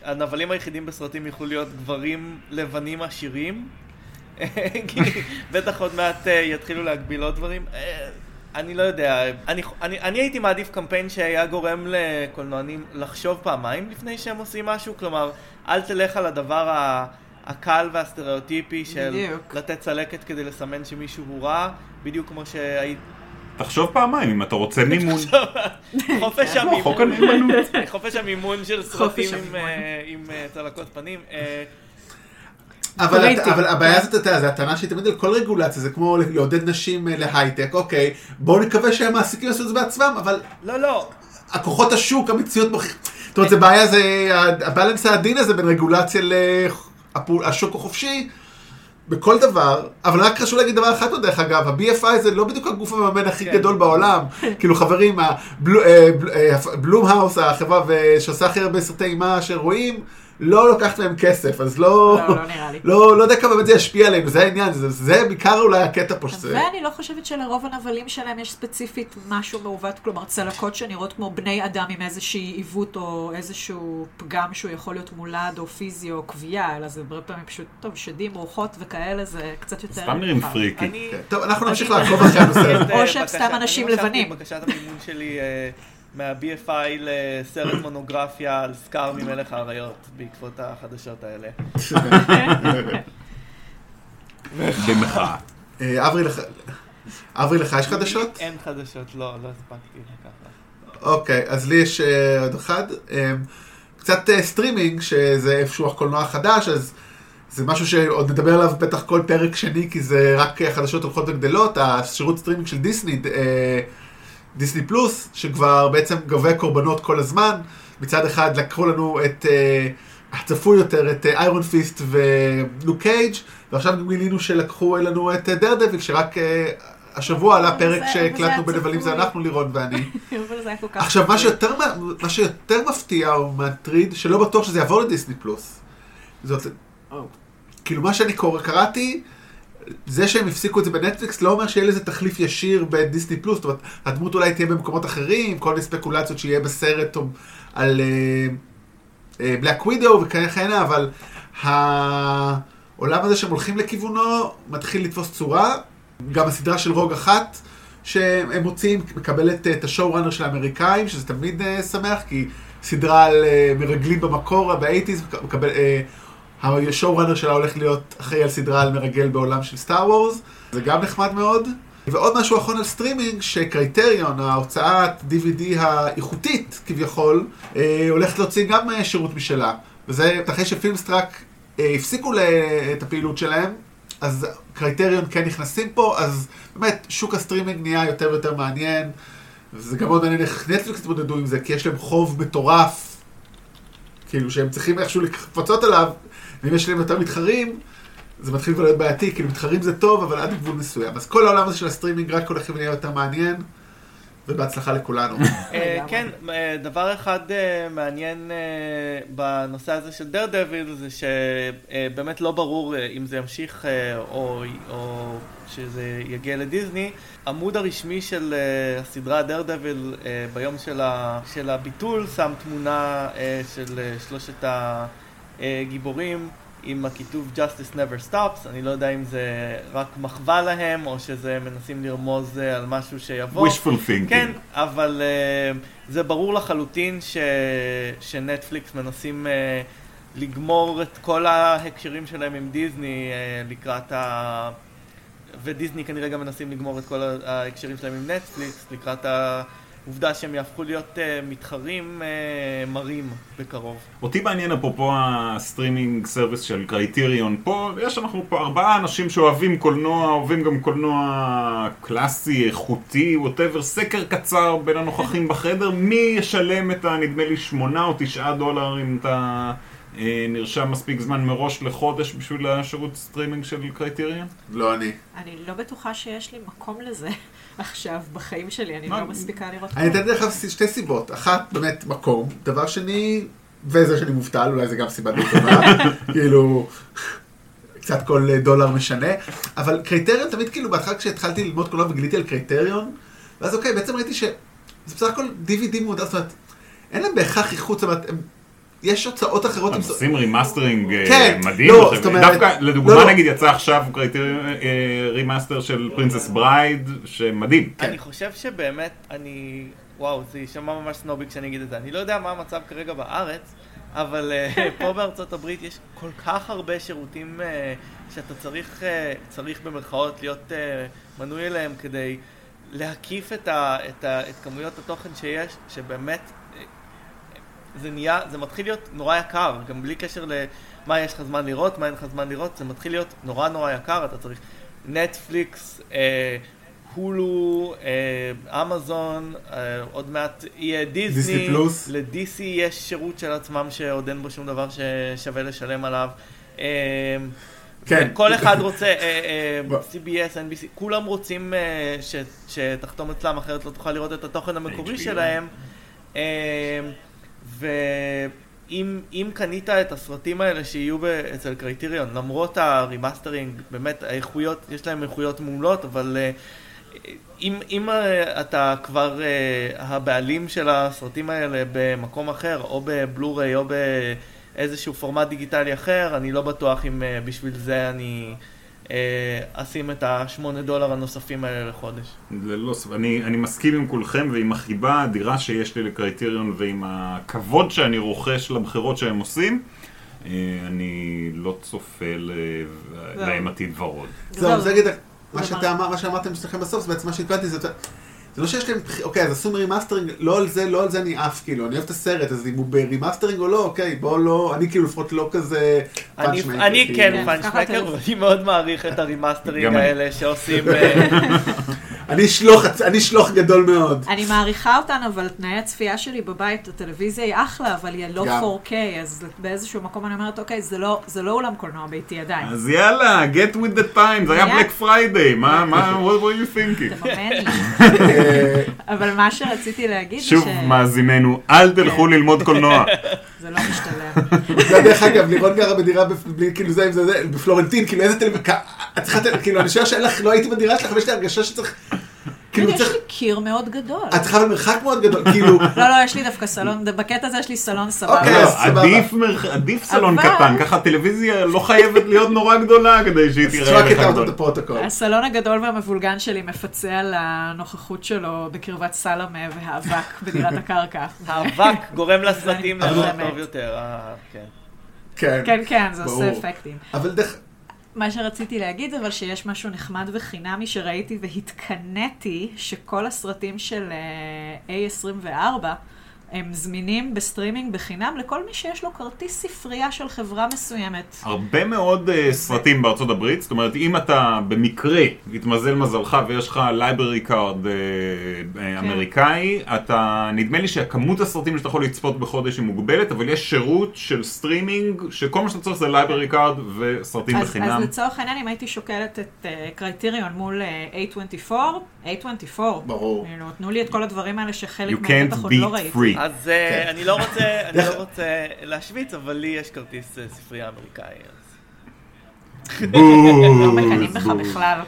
הנבלים היחידים בסרטים יוכלו להיות גברים לבנים עשירים. בטח עוד מעט אה, יתחילו להגביל עוד דברים. אה, אני לא יודע, אני, אני, אני הייתי מעדיף קמפיין שהיה גורם לקולנוענים לחשוב פעמיים לפני שהם עושים משהו, כלומר, אל תלך על הדבר ה... הקל והסטריאוטיפי של בדיוק. לתת צלקת כדי לסמן שמישהו הוא רע, בדיוק כמו שהיית... תחשוב פעמיים, אם אתה רוצה מימון. חופש המימון. חופש המימון של סרטים עם. אה, אה, צלקות פנים. אה, אבל, הבעיה הזאת, אתה יודע, זה הטענה שהיא תמיד על כל רגולציה, זה כמו לעודד נשים להייטק, אוקיי, בואו נקווה שהמעסיקים יעשו את זה בעצמם, אבל לא, לא, הכוחות השוק, המציאות מוכיחה, זאת אומרת, זה בעיה, זה הבלנס העדין הזה בין רגולציה לשוק החופשי, בכל דבר, אבל רק חשוב להגיד דבר אחד, דרך אגב, ה-BFI זה לא בדיוק הגוף המממן הכי כן. גדול בעולם, כאילו חברים, הבלומהאוס, החברה ו- שעושה הכי הרבה סרטי אימה שרואים, לא לוקחת מהם כסף, אז לא... לא, לא נראה לי. לא, לא יודע כמה באמת זה ישפיע עליהם, זה העניין, זה, זה בעיקר אולי הקטע פה שזה... ואני לא חושבת שלרוב הנבלים שלהם יש ספציפית משהו מעוות, כלומר צלקות שנראות כמו בני אדם עם איזושהי עיוות או איזשהו פגם שהוא יכול להיות מולד או פיזי או כווייה, אלא זה הרבה פעמים פשוט, טוב, שדים, רוחות וכאלה, זה קצת יותר... סתם נראים. פריקי. אני... כן, טוב, אנחנו נמשיך לעקוב אחרי הנושא. או שהם סתם אנשים לבנים. בקשת המימון שלי מה-BFI לסרט מונוגרפיה על סקאר ממלך האריות בעקבות החדשות האלה. במחאה. אה, אברי לך... יש חדשות? אין חדשות, לא, לא הספקתי לקחת. אוקיי, אז לי יש אה, עוד אחד. אה, קצת סטרימינג, שזה איפשהו הקולנוע החדש, אז זה משהו שעוד נדבר עליו בטח כל פרק שני, כי זה רק חדשות הולכות וגדלות. השירות סטרימינג של דיסני, דיסני פלוס, שכבר בעצם גובה קורבנות כל הזמן. מצד אחד לקחו לנו את אה, הצפוי יותר, את איירון פיסט ולוק קייג', ועכשיו גם גילינו שלקחו לנו את דרדביל, שרק אה, השבוע עלה פרק שהקלטנו בנבלים זה. אנחנו לירון ואני. עכשיו, מה שיותר, מה שיותר מפתיע או מטריד, שלא בטוח שזה יעבור לדיסני פלוס. זאת, או. כאילו, מה שאני קורא, קראתי, זה שהם הפסיקו את זה בנטפליקס לא אומר שיהיה לזה תחליף ישיר בדיסני פלוס. זאת אומרת, הדמות אולי תהיה במקומות אחרים, כל מיני ספקולציות שיהיה בסרט על בלק ווידאו וכהנה, אבל העולם הזה שהם הולכים לכיוונו מתחיל לתפוס צורה. גם הסדרה של רוג אחת שהם מוציאים מקבלת אה, את ה showrunner של האמריקאים, שזה תמיד uh, שמח, כי סדרה על uh, מרגלים במקור, ב eighties, מקבל... Uh, ה showrunner שלה הולך להיות אחראי על סדרה על מרגל בעולם של סטאר וורס, זה גם נחמד מאוד. ועוד משהו אחרון על סטרימינג, שקרייטריון, ההוצאת DVD האיכותית כביכול, אה, הולכת להוציא גם אה, שירות משלה. וזה אחרי שפילמסטראק אה, הפסיקו ל- את הפעילות שלהם, אז קרייטריון כן נכנסים פה, אז באמת שוק הסטרימינג נהיה יותר ויותר מעניין. וזה גם מאוד מעניין איך נטפליקס התמודדו עם זה, כי יש להם חוב מטורף, כאילו שהם צריכים איכשהו לפצות עליו, ואם יש להם יותר מתחרים, זה מתחיל כבר להיות בעייתי, כאילו מתחרים זה טוב, אבל עד גבול מסוים. אז כל העולם הזה של הסטרימינג רק הולך ונהיה יותר מעניין, ובהצלחה לכולנו. אה. כן, אה, דבר אחד אה, מעניין בנושא הזה של דר דביל זה שבאמת לא ברור אם זה ימשיך או שזה יגיע לדיסני. עמוד הרשמי של אה, הסדרה דר דביל ביום של ה- של הביטול שם תמונה אה, של אה, שלושת הגיבורים. עם הכיתוב Justice Never Stops, אני לא יודע אם זה רק מחווה להם, או שזה מנסים לרמוז אה, על משהו שיבוא. wishful thinking. כן, אבל uh, זה ברור לחלוטין ש... שנטפליקס מנסים uh, לגמור את כל ההקשרים שלהם עם דיסני uh, לקראת ה... ודיסני כנראה גם מנסים לגמור את כל ההקשרים שלהם עם נטפליקס לקראת העובדה שהם יהפכו להיות uh, מתחרים uh, מרים בקרוב. אותי מעניין אפרופו ה streaming service של קרייטריון פה, יש אנחנו פה ארבעה אנשים שאוהבים קולנוע, אוהבים גם קולנוע קלאסי, איכותי, whatever, סקר קצר בין הנוכחים בחדר, מי ישלם את הנדמה לי שמונה או תשעה דולר אם אתה אה, נרשם מספיק זמן מראש לחודש בשביל השירות סטרימינג של קרייטריון? לא אני. אני לא בטוחה שיש לי מקום לזה עכשיו בחיים שלי, אני מה? לא מספיקה לראות. אני. אתן לך שתי סיבות. אחת, באמת מקום. דבר שני, וזה שאני מובטל, אולי זה גם סיבה די טובה. כאילו, קצת כל דולר משנה. אבל קריטריון תמיד כאילו, בהתחלה כשהתחלתי ללמוד קולנוע וגיליתי על קריטריון, ואז אוקיי, בעצם ראיתי שזה בסך הכל DVD מודע, זאת אומרת, אין להם בהכרח איכות, זאת אומרת, הם- יש הוצאות אחרות. הם עושים remastering אה, כן, מדהים, לא, עכשיו. זאת אומרת- דווקא לדוגמה לא, לא. נגיד יצא עכשיו קרייטריון אה, remaster של Princess Bride, שמדהים. כן. אני חושב שבאמת, אני... וואו, זה יישמע ממש סנובי כשאני אגיד את זה. אני לא יודע מה המצב כרגע בארץ, אבל אה, פה בארצות הברית יש כל כך הרבה שירותים שאתה צריך, צריך במרכאות להיות מנוי אליהם כדי להקיף את, ה, את, ה, את כמויות התוכן שיש, שבאמת זה נהיה, זה מתחיל להיות נורא יקר, גם בלי קשר למה יש לך זמן לראות, מה אין לך זמן לראות, זה מתחיל להיות נורא נורא יקר, אתה צריך נטפליקס, אה, הולו, אה, אמזון, אה, עוד מעט יהיה דיסני. ל-DC יש שירות של עצמם שעוד אין בו שום דבר ששווה לשלם עליו. אה, כן. כל אחד רוצה, אה, אה, ב- CBS, NBC, כולם רוצים אה, ש- שתחתום אצלם, אחרת לא תוכל לראות את התוכן המקורי HBO. שלהם. אה, אם, אם קנית את הסרטים האלה שיהיו אצל קרייטריון, למרות ה remastering, באמת האיכויות, יש להם איכויות מעולות, אבל אה, אם, אם אה, אתה כבר אה, הבעלים של הסרטים האלה במקום אחר, או בבלוריי או באיזשהו פורמט דיגיטלי אחר, אני לא בטוח אם בשביל זה אני אשים את השמונה דולר הנוספים האלה לחודש. ללא ספק, אני, אני מסכים עם כולכם ועם החיבה האדירה שיש לי לקרייטריון ועם הכבוד שאני רוכש לבחירות שהם עושים, אה, אני לא צופה. להם עתיד ורוד. זהו. זה להגיד, מה שאמרתם שלכם בסוף, זה בעצם מה שהתכוונתי, זה זה לא שיש להם, אוקיי, אז עשו רימאסטרינג, לא על זה, לא על זה אני עף, כאילו, אני אוהב את הסרט, אז אם הוא ברימאסטרינג או לא, אוקיי, בוא לא, אני כאילו לפחות לא כזה אני, פאנצ'מקר, אני כאילו. כן כן, פאנצ'מקר, ואני מאוד מעריך את אני. האלה שעושים... אני שלוח, אני שלוח גדול מאוד. אני מעריכה אותן, אבל תנאי הצפייה שלי בבית, הטלוויזיה היא אחלה, אבל היא לא גם. 4K, אז באיזשהו מקום אני אומרת, אוקיי, זה לא, זה לא אולם קולנוע ביתי עדיין. אז יאללה, get with the time, זה היה? בלק פריידיי, מה, מה, what were you thinking? תממן לי. אה, אבל מה שרציתי להגיד זה שוב, מאזיננו, אל תלכו ללמוד קולנוע. שזה לא משתלם. זה דרך אגב, לירון גרה בדירה, בלי- כאילו זה, זה, זה, בפלורנטין, כאילו איזה טלוויזיה, את צריכה, ת- כאילו אני חושב שאין לך, לא הייתי בדירה שלך, אבל יש לי הרגשה שצריך, כאילו יש צריך, לי קיר מאוד גדול. את צריכה במרחק מאוד גדול, כאילו, לא, לא, יש לי דווקא סלון, בקטע הזה יש לי סלון סבבה. אוקיי, לא, סבבה. עדיף מרח- עדיף סלון אבל- קטן, ככה הטלוויזיה לא חייבת להיות נורא גדולה כדי שהיא תראה לך גדול. הסלון הגדול והמבולגן שלי מפצה על הנוכחות שלו בקרבת סלמה והאבק בדירת הקרקע. האבק גורם לסרטים באמת. טוב יותר, אה, כן. כן, כן, כן, זה עושה. אפקטים. אבל דרך, מה שרציתי להגיד זה אבל שיש משהו נחמד וחינמי שראיתי והתקנאתי שכל הסרטים של אה, A24 הם זמינים בסטרימינג בחינם לכל מי שיש לו כרטיס ספרייה של חברה מסוימת. הרבה מאוד uh, סרטים בארצות הברית, זאת אומרת אם אתה במקרה התמזל מזלך ויש לך library card uh, uh, אמריקאי, אתה, נדמה לי שהכמות הסרטים שאתה יכול לצפות בחודש היא מוגבלת, אבל יש שירות של סטרימינג, שכל מה שאתה צריך זה library card וסרטים אז, בחינם. אז לצורך העניין, אם הייתי שוקלת את Criterion מול אה, A24, A24, ברור. כאילו, תנו לי את כל הדברים האלה שחלק מהם you can't בטח עוד לא ראיתי. אז אה, כן. אני לא רוצה, אני דרך- לא רוצה להשוויץ, אבל לי יש כרטיס אה, ספרייה אמריקאי. אז- לא מקנאים בך בכלל.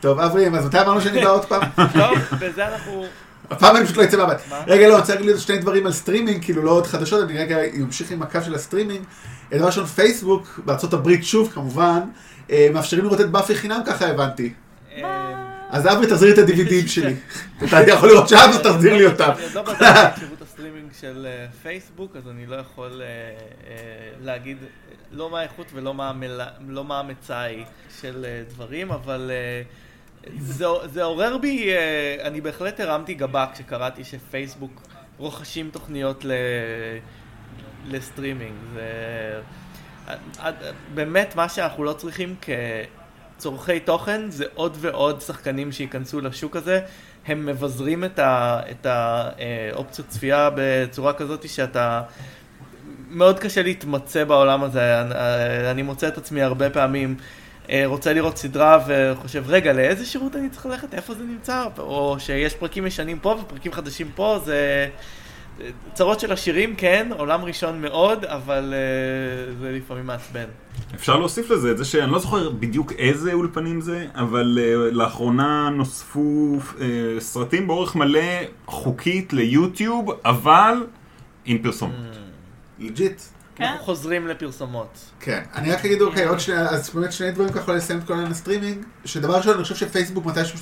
טוב, אברי, אז מתי אמרנו שאני בא עוד פעם? טוב, בזה אנחנו... הפעם אני פשוט לא אצא מהבית. מה? רגע, לא, אני רוצה להגיד שני דברים על סטרימינג, כאילו לא עוד חדשות, אני רגע אמשיך עם הקו של הסטרימינג. דבר ראשון, פייסבוק, בארצות הברית, שוב, כמובן, אה, מאפשרים לראות את באפי חינם, ככה הבנתי. אז אברי, תחזיר את ה-DVDים שלי. אתה יכול לראות שם, אז תחזיר לי אותם. של אה, פייסבוק, אז אני לא יכול אה, אה, להגיד לא מה האיכות ולא מה המלה- לא מה המצאי של אה, דברים, אבל אה, זה זה עורר בי, אה, אני בהחלט הרמתי גבה כשקראתי שפייסבוק רוכשים תוכניות ל... לסטרימינג. זה... אה, אה, באמת מה שאנחנו לא צריכים כצורכי תוכן זה עוד ועוד שחקנים שייכנסו לשוק הזה. הם מבזרים את, ה, את האופציות צפייה בצורה כזאת שאתה... מאוד קשה להתמצא בעולם הזה. אני, אני מוצא את עצמי הרבה פעמים אה, רוצה לראות סדרה וחושב, רגע, לאיזה שירות אני צריך ללכת? איפה זה נמצא? או שיש פרקים ישנים פה ופרקים חדשים פה, זה... צרות של עשירים, כן, עולם ראשון מאוד, אבל אה, זה לפעמים מעצבן. אפשר להוסיף לזה את זה שאני לא זוכר בדיוק איזה אולפנים זה, אבל uh, לאחרונה נוספו uh, סרטים באורך מלא חוקית ליוטיוב, אבל עם פרסום. legit. כן. אנחנו חוזרים לפרסומות. כן, אני רק אגיד, אוקיי, עוד שני, אז באמת שני דברים ככה לסיים את כל העניין הסטרימינג, שדבר ראשון, אני חושב שפייסבוק מתישהו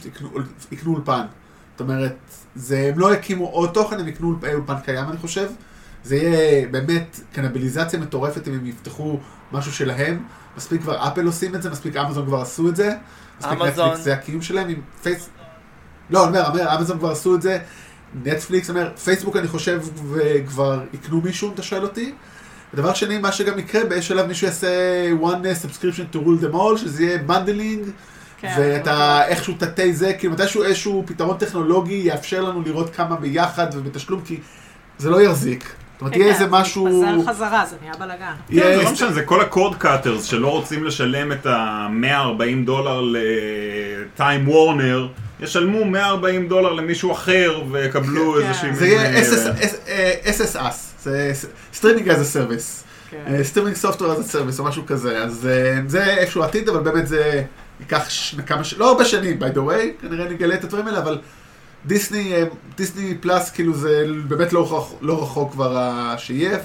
יקנו אולפן. זאת אומרת, זה, הם לא יקימו עוד תוכן, הם יקנו אולפן, קיים, אני חושב. זה יהיה באמת קניבליזציה מטורפת אם הם יפתחו משהו שלהם. מספיק כבר אפל עושים את זה, מספיק אמזון כבר עשו את זה. מספיק. נטפליקס, זה הקיום שלהם עם פייס... לא, אני אומר, אומר, אמזון כבר עשו את זה. נטפליקס, אומר, פייסבוק אני חושב כבר יקנו מישהו, אם אתה שואל אותי. ודבר שני, מה שגם יקרה, באיזשהו שלב מישהו יעשה one subscription to rule them all, שזה יהיה bundling, כן. ואתה איכשהו תתי זה, כאילו מתישהו איזשהו פתרון טכנולוגי יאפשר לנו לראות כמה ביחד ובתשלום, כי זה לא יחזיק. זאת אומרת, כן, יהיה כן, איזה זה משהו... מתפזר חזרה, זה נהיה בלאגן. כן, זה לא משנה, זה כל ה cord cutters שלא רוצים לשלם את ה-140 דולר לטיים וורנר, ישלמו 140 דולר למישהו אחר ויקבלו כן. איזושהי... זה יהיה אה, SS אה, SSS, זה streaming as a service. כן. streaming software as a service או משהו כזה. אז אה, זה איפשהו עתיד, אבל באמת זה ייקח ש- כמה, ש- לא הרבה שנים, by the way, כנראה נגלה את הדברים האלה, אבל דיסני, אה, דיסני פלאס, כאילו זה באמת לא רחוק, לא רחוק כבר שיהיה,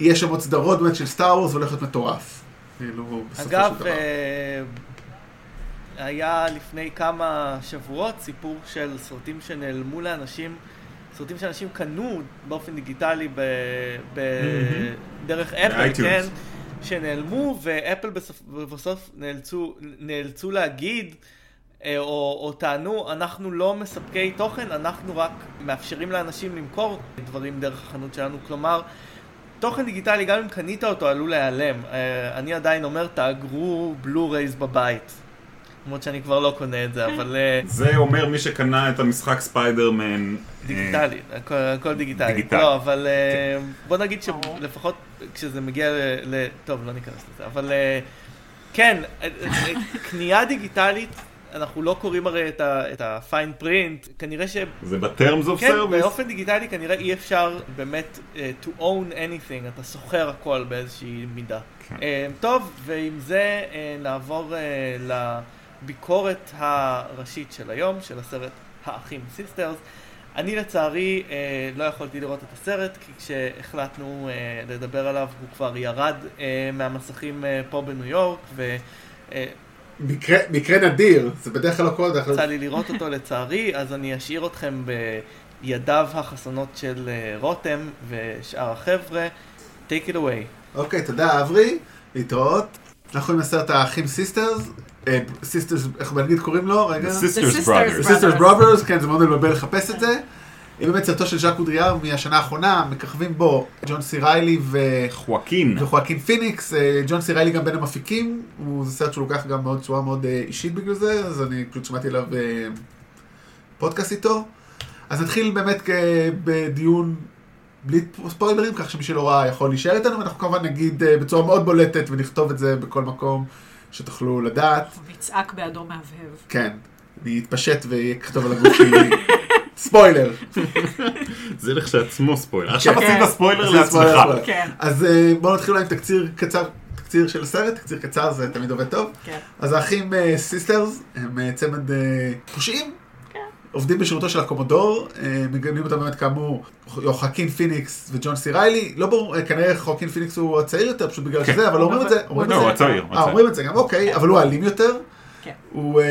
ויש שם עוד סדרות באמת של סטאר וורס, והולך להיות מטורף. כאילו, בסופו של אגב, דבר. אה, היה לפני כמה שבועות סיפור של סרטים שנעלמו לאנשים, סרטים שאנשים קנו באופן דיגיטלי ב- ב- דרך אפל. כן, שנעלמו, ואפל בסוף, בסוף נאלצו, נאלצו להגיד, אה, או, או טענו, אנחנו לא מספקי תוכן, אנחנו רק מאפשרים לאנשים למכור דברים דרך החנות שלנו, כלומר, תוכן דיגיטלי, גם אם קנית אותו, עלול להיעלם. אה, אני עדיין אומר, תאגרו בלו-רייז בבית. למרות שאני כבר לא קונה את זה, אבל אה, זה אומר מי שקנה את המשחק ספיידרמן. אה, דיגיטלי, הכל, הכל דיגיטלי. דיגיטלי. לא, אבל אה, בוא נגיד שלפחות כשזה מגיע ל... ל- טוב, לא ניכנס לזה, אבל כן, קנייה דיגיטלית, אנחנו לא קוראים הרי את ה-fine print, כנראה ש... זה ב-terms of כן, service. באופן דיגיטלי כנראה אי אפשר באמת uh, to own anything, אתה סוחר הכל באיזושהי מידה. כן. Uh, טוב, ועם זה uh, נעבור uh, לביקורת הראשית של היום, של הסרט האחים סיסטרס. אני לצערי uh, לא יכולתי לראות את הסרט, כי כשהחלטנו uh, לדבר עליו הוא כבר ירד uh, מהמסכים uh, פה בניו יורק, ו... Uh, מקרה, מקרה נדיר, זה בדרך כלל לא קורה, יצא. לי לראות אותו לצערי, אז אני אשאיר אתכם בידיו החסונות של אה, רותם ושאר החבר'ה. take it away. אוקיי, תודה אברי, להתראות. אנחנו עם הסרט האחים סיסטרס, Sisters, איך באנגלית קוראים לו? רגע. The The Sisters Sisters Brothers. Sisters Brothers. Brothers, כן, זה מאוד מבלבל לחפש את זה. אם באמת סרטו של ז'אק אודריאר מהשנה האחרונה, מככבים בו ג'ון סי ריילי ו... חואקין. וחואקין פיניקס, אה, ג'ון סי ריילי גם בין המפיקים, הוא זה סרט שהוא לוקח גם מאוד צורה מאוד אה, אישית בגלל זה, אז אני פשוט שמעתי עליו אה, פודקאסט איתו. אז נתחיל באמת בדיון בלי ספוילרים, כך שמי שלא ראה יכול להישאר איתנו, ואנחנו כמובן נגיד אה, בצורה מאוד בולטת ונכתוב את זה בכל מקום שתוכלו לדעת. נצעק באדום מהבהב. כן, אני אתפשט ויכתוב על הגוף שלי ספוילר. זה לכשעצמו ספוילר. עכשיו כן. עשית ספוילר לעצמך. כן, אז אה, בואו נתחיל עם תקציר קצר, תקציר של הסרט, תקציר קצר זה תמיד עובד טוב. כן. אז האחים סיסטרס הם אה, צמד אה, פושעים. עובדים בשירותו של הקומודור, אה, מגלמים אותם באמת כאמור חואקין פיניקס וג'ון סי ריילי, לא ברור, אה, כנראה חואקין פיניקס הוא הצעיר יותר פשוט בגלל כן. שזה, אבל אומרים את זה, הוא אומרים לא, את הוא זה, הצעיר. הוא אה, הצעיר. אומרים את זה גם, אוקיי, אבל הוא האלים יותר, כן. הוא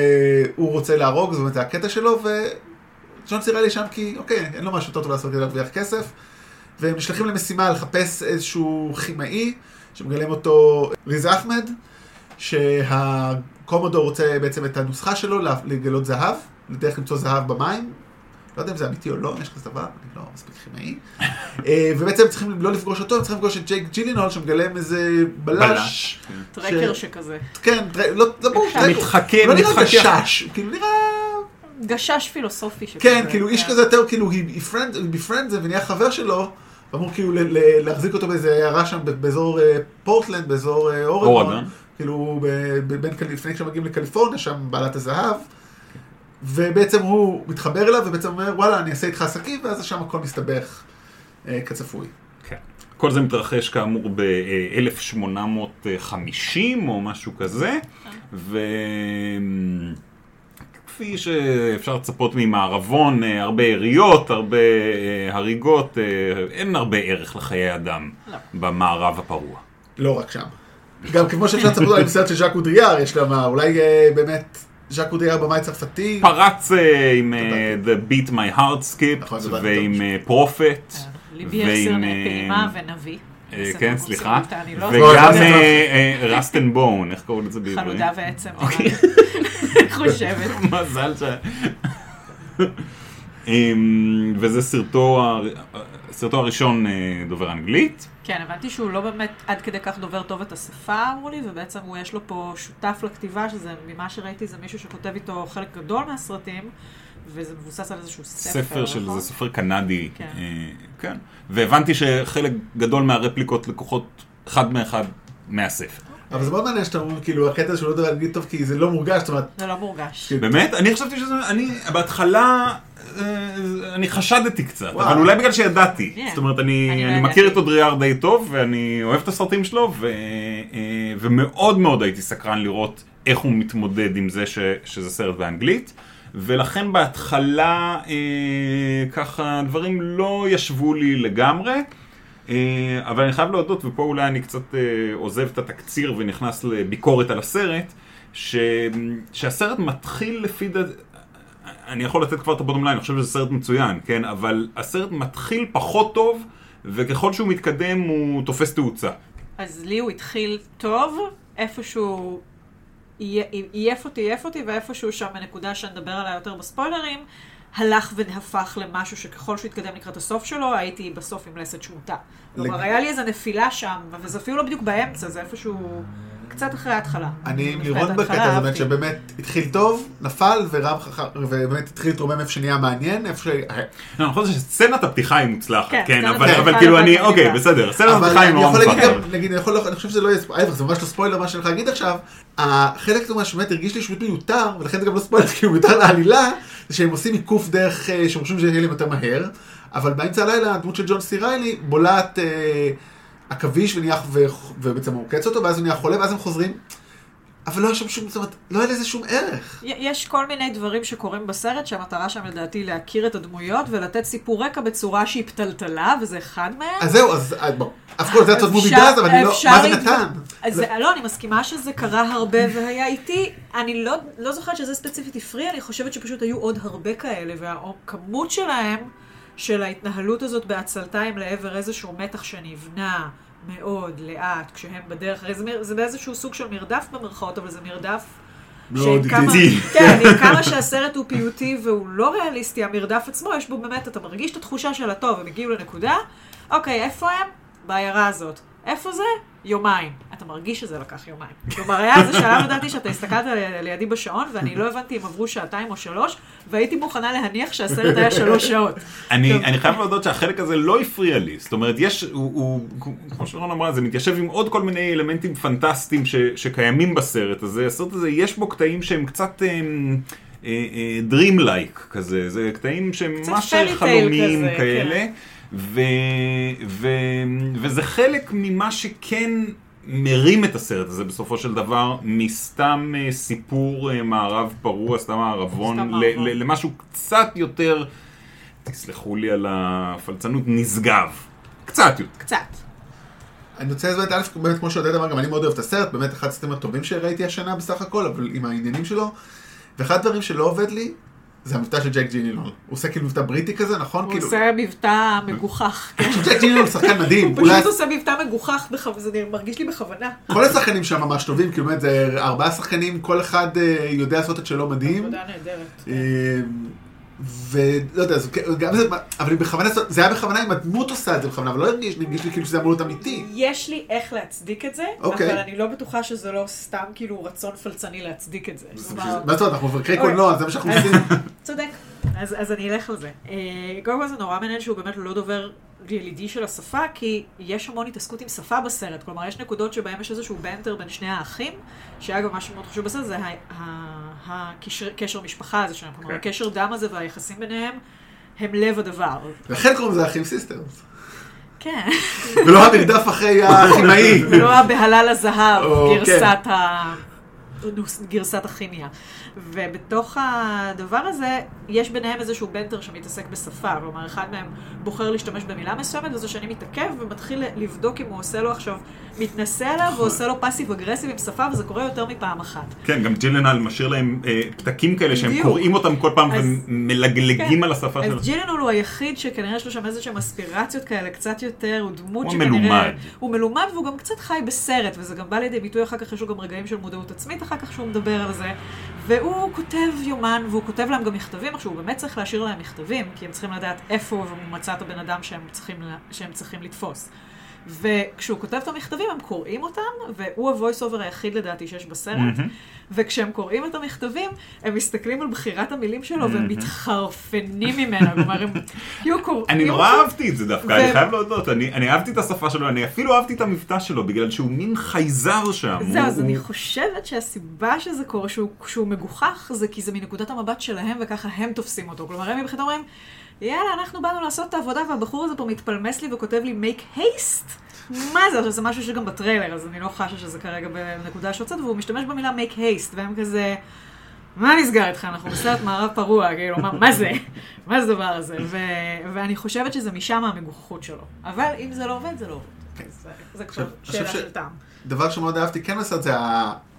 הוא רוצה להרוג, זאת אומרת זה הקטע שלו, וג'ון סי ריילי שם כי, אוקיי, אין לו משהו יותר טוב לעשות כדי להרוויח כסף, והם נשלחים למשימה לחפש איזשהו כימאי, שמגלם אותו ריז אחמד, שהקומודור רוצה בעצם את הנוסחה שלו לגלות זהב, לדרך למצוא זהב במים. לא יודע אם זה אמיתי או לא, יש כזה דבר, אני לא מספיק כימאי. אה, ובעצם הם צריכים לא לפגוש אותו, הם צריכים לפגוש את ג'ייק ג'ילינול שמגלם איזה בלש. בלש. טרקר שכזה. כן, לא לא ברור, גשש. טרקר. מתחכה, לא נראה מתחכה. גשש, הוא כאילו נראה... גשש פילוסופי שכזה. כן, כאילו איש כזה יותר, כאילו, he befriend- he befriend זה ונהיה חבר שלו, ואמור כאילו להחזיק אותו באיזה עיירה שם באזור אה, פורטלנד, באזור אה, אורגון. כאילו, בין, לפני שמגיעים לקליפורניה, שם בעלת הזהב. ובעצם הוא מתחבר אליו, ובעצם אומר, וואלה, אני אעשה איתך עסקים, ואז שם הכל מסתבך אה, כצפוי. כן. כל זה מתרחש כאמור ב-1850 או משהו כזה, וכפי שאפשר לצפות ממערבון, אה, הרבה יריות, הרבה אה, הריגות, אה, אין הרבה ערך לחיי אדם לא. במערב הפרוע. לא רק שם. גם כמו שאפשר לצפות עם סרט של ז'אק אודריאר, יש לומר, אולי באמת ז'אק אודריאר במאי צרפתי. פרץ אה, עם אה, The Beat My Heart Skip נכון, ועם טוב. אה, פרופט. ליבי ועם, עשר פעימה ונביא. כן, סליחה. לא- וגם לא, לא. Rust and Bone, איך קוראים לזה בעברית? חלודה ועצם. אוקיי. אני חושבת. מזל ש... אמ, וזה סרטו, סרטו הראשון אה, דובר אנגלית. כן, הבנתי שהוא לא באמת עד כדי כך דובר טוב את השפה, אמרו לי, ובעצם הוא יש לו פה שותף לכתיבה, שזה, ממה שראיתי, זה מישהו שכותב איתו חלק גדול מהסרטים, וזה מבוסס על איזשהו ספר, ספר של, נכון? זה ספר קנדי. כן. אה, כן. והבנתי שחלק גדול מהרפליקות לקוחות אחד מאחד מהספר. אבל זה מאוד מעניין שאתה אומר, כאילו, הקטע שהוא לא יודע להגיד טוב, כי זה לא מורגש, זאת אומרת, זה לא מורגש. באמת? אני חשבתי שזה, אני, בהתחלה, אני חשדתי קצת, וואו. אבל אולי בגלל שידעתי. כן. זאת אומרת, אני, אני לא אני ידעתי. מכיר את אודריאר די טוב, ואני אוהב את הסרטים שלו, ו, אה, ומאוד מאוד הייתי סקרן לראות איך הוא מתמודד עם זה ש, שזה סרט באנגלית. ולכן בהתחלה אה, ככה דברים לא ישבו לי לגמרי, אה, אבל אני חייב להודות, ופה אולי אני קצת אה, עוזב את התקציר ונכנס לביקורת על הסרט, ש, שהסרט מתחיל לפי דעת, אני יכול לתת כבר את הבוטום ליין, אני חושב שזה סרט מצוין, כן? אבל הסרט מתחיל פחות טוב, וככל שהוא מתקדם הוא תופס תאוצה. אז לי הוא התחיל טוב, איפשהו עייף אותי, עייף אותי, ואיפשהו שם בנקודה שנדבר עליה יותר בספוילרים, הלך והפך למשהו שככל שהוא התקדם לקראת הסוף שלו, הייתי בסוף עם לסת שמוטה. כלומר, היה לי איזו נפילה שם, וזה אפילו לא בדיוק באמצע, זה איפשהו קצת אחרי ההתחלה. אני עם לירון בקטע הזה, באמת. שבאמת התחיל טוב, נפל, ורם חכם, ובאמת התחיל להתרומם איפה שנהיה מעניין, איפה ש... לא, אני חושב שסצנת הפתיחה היא מוצלחת, כן, כן, אבל כאילו אני. אוקיי, בסדר, סצנת הפתיחה היא אני נורא יכול להגיד מוצלחת. גם, נגיד, אני יכול, אני חושב שזה לא יהיה, ההפך, זה ממש לא ספוילר מה שאני הולך להגיד עכשיו. החלק מה שבאמת הרגיש לי שהוא מיותר, ולכן זה גם לא ספוילר, כי הוא מיותר לעלילה, זה שהם עושים עיקוף דרך, אה, שהם חושבים שיהיה להם יותר מהר, אבל באמצע הלילה הדמות של ג'ון סי ריילי בולעת אה, עכביש ונהיה, ו- ובעצם הוא עוקץ אותו, ואז הוא נהיה חולה, ואז הם חוזרים. אבל לא היה שם שום, זאת אומרת, לא היה לזה שום ערך. יש כל מיני דברים שקורים בסרט, שהמטרה שם לדעתי להכיר את הדמויות ולתת סיפור רקע בצורה שהיא פתלתלה, וזה אחד מהם. אז זהו, אז אה, אף אחד לא לעשות מובי אפשר- דאז, אבל אני לא, מה זה נתן? זה- לא, אני מסכימה שזה קרה הרבה והיה איתי. אני לא, לא זוכרת שזה ספציפית הפריע, אני חושבת שפשוט היו עוד הרבה כאלה, והכמות שלהם, של ההתנהלות הזאת בעצלתיים לעבר איזשהו מתח שנבנה מאוד לאט, כשהם בדרך, הרי זה, זה באיזשהו סוג של מרדף במרכאות, אבל זה מרדף מאוד איטי. כן, עם כמה שהסרט הוא פיוטי והוא לא ריאליסטי, המרדף עצמו, יש בו באמת, אתה מרגיש את התחושה של הטוב, הם הגיעו לנקודה, אוקיי, איפה הם? בעיירה הזאת. איפה זה? יומיים. אתה מרגיש שזה לקח יומיים. כלומר, היה איזה שלב, לדעתי, שאתה הסתכלת לידי בשעון, ואני לא הבנתי אם עברו שעתיים או שלוש, והייתי מוכנה להניח שהסרט היה שלוש שעות. אני, חייב להודות שהחלק הזה לא הפריע לי, זאת אומרת, יש, הוא, כמו שרון אמרה, זה מתיישב עם עוד כל מיני אלמנטים פנטסטיים שקיימים בסרט הזה, הסרט הזה, יש בו קטעים שהם קצת Dream-like כזה, זה קטעים שהם ממש חלומיים כזה, כאלה, כן. ו, ו, וזה חלק ממה שכן מרים את הסרט הזה בסופו של דבר, מסתם אה, סיפור אה, מערב פרוע, סתם מערבון, למשהו קצת יותר... תסלחו לי על הפלצנות, נשגב. קצת יותר. קצת. אני רוצה באמת, א', באמת כמו שעודד אמר, גם אני מאוד אוהב את הסרט, באמת אחד הסרטים הטובים שראיתי השנה בסך הכל, אבל עם העניינים שלו. ואחד הדברים שלא עובד לי, זה המבטא של ג'ק ג'ינילון. הוא עושה כאילו מבטא בריטי כזה, נכון? הוא כאילו, עושה מבטא מגוחך. כן. ג'ק ג'ינילון הוא שחקן מדהים. הוא פשוט עושה מבטא מגוחך, זה מרגיש לי בכוונה. כל השחקנים שם ממש טובים, כאילו באמת זה ארבעה שחקנים, כל אחד אה, יודע לעשות את שלו מדהים. עבודה נהדרת. ולא יודע, זה- גם זה, אבל היא בכוונה, זה היה בכוונה אם הדמות עושה את זה בכוונה, אבל לא הרגיש לי כאילו שזה אמור להיות אמיתי. יש לי איך להצדיק את זה, אוקיי. אבל אני לא בטוחה שזה לא סתם כאילו רצון פלצני להצדיק את זה. מה זאת אומרת, אנחנו מבקרי אוקיי. קולנוע, זה מה שאנחנו עושים. צודק. אז, אז אני אלך על זה. אה, קודם כל זה נורא מעניין שהוא באמת לא דובר ילידי של השפה, כי יש המון התעסקות עם שפה בסרט. כלומר, יש נקודות שבהן יש איזשהו banter בין שני האחים, שאגב, מה שמאוד חשוב בסרט זה הקשר קשר משפחה הזה שלהם. כלומר, כן. הקשר דם הזה והיחסים ביניהם הם לב הדבר. לכן קוראים לזה אחים סיסטרס. כן. ולא המרדף אחרי הכימאי. ולא הבהלה לזהב, ה... גרסת הכימיה. ובתוך הדבר הזה, יש ביניהם איזשהו בנטר שמתעסק בשפה. כלומר, אחד מהם בוחר להשתמש במילה מסוימת, וזה שאני מתעכב ומתחיל לבדוק אם הוא עושה לו עכשיו, מתנשא עליו ועושה לו פאסיב אגרסיב עם שפה, וזה קורה יותר מפעם אחת. כן, גם ג'ילנל משאיר להם אה, פתקים כאלה שהם בדיוק. קוראים אותם כל פעם אז- ומלגלגים כן. על השפה שלו. אז ג'ילנול הוא היחיד שכנראה יש לו שם איזה שהם אספירציות כאלה, קצת יותר, הוא דמות הוא שכנראה... מלומד. הוא מלומד והוא גם קצת חי בסרט, וזה גם בא לידי ביטוי אחר כך, יש לו גם רגעים של מודעות עצמית אחר כך שהוא מדבר על זה. והוא כותב יומן, והוא כותב להם גם מכתבים, עכשיו הוא באמת צריך להשאיר להם מכתבים, כי הם צריכים לדעת איפה הוא מצא את הבן אדם שהם צריכים, שהם צריכים לתפוס. וכשהוא כותב את המכתבים, הם קוראים אותם, והוא ה-voice over היחיד לדעתי שיש בסרט, וכשהם קוראים את המכתבים, הם מסתכלים על בחירת המילים שלו והם מתחרפנים ממנה, כלומר, הם כאילו קוראים אני נורא אהבתי את זה דווקא, ו- אני חייב להודות, אני אני אהבתי את השפה שלו, אני אפילו אהבתי את המבטא שלו, בגלל שהוא מין חייזר שם. זהו, הוא- אז אני חושבת שהסיבה שזה קורה, שהוא, שהוא מגוחך, זה כי זה מנקודת המבט שלהם, וככה הם תופסים אותו. כלומר, הם מבחינתם אומרים, יאללה, אנחנו באנו לעשות את העבודה, והבחור הזה פה מתפלמס לי וכותב לי make haste? מה זה? עכשיו, זה משהו שגם בטריילר, אז אני לא חשה שזה כרגע בנקודה שיוצאת, והוא משתמש במילה make haste, והם כזה... מה נסגר איתך? אנחנו בסרט מערב פרוע, כאילו, מה, מה זה? מה זה הדבר הזה? ו, ואני חושבת שזה משם המגוחכות שלו. אבל אם זה לא עובד, זה לא עובד. זה, זה כבר עכשיו, שאלה של טעם. דבר שמאוד אהבתי כן בסרט זה.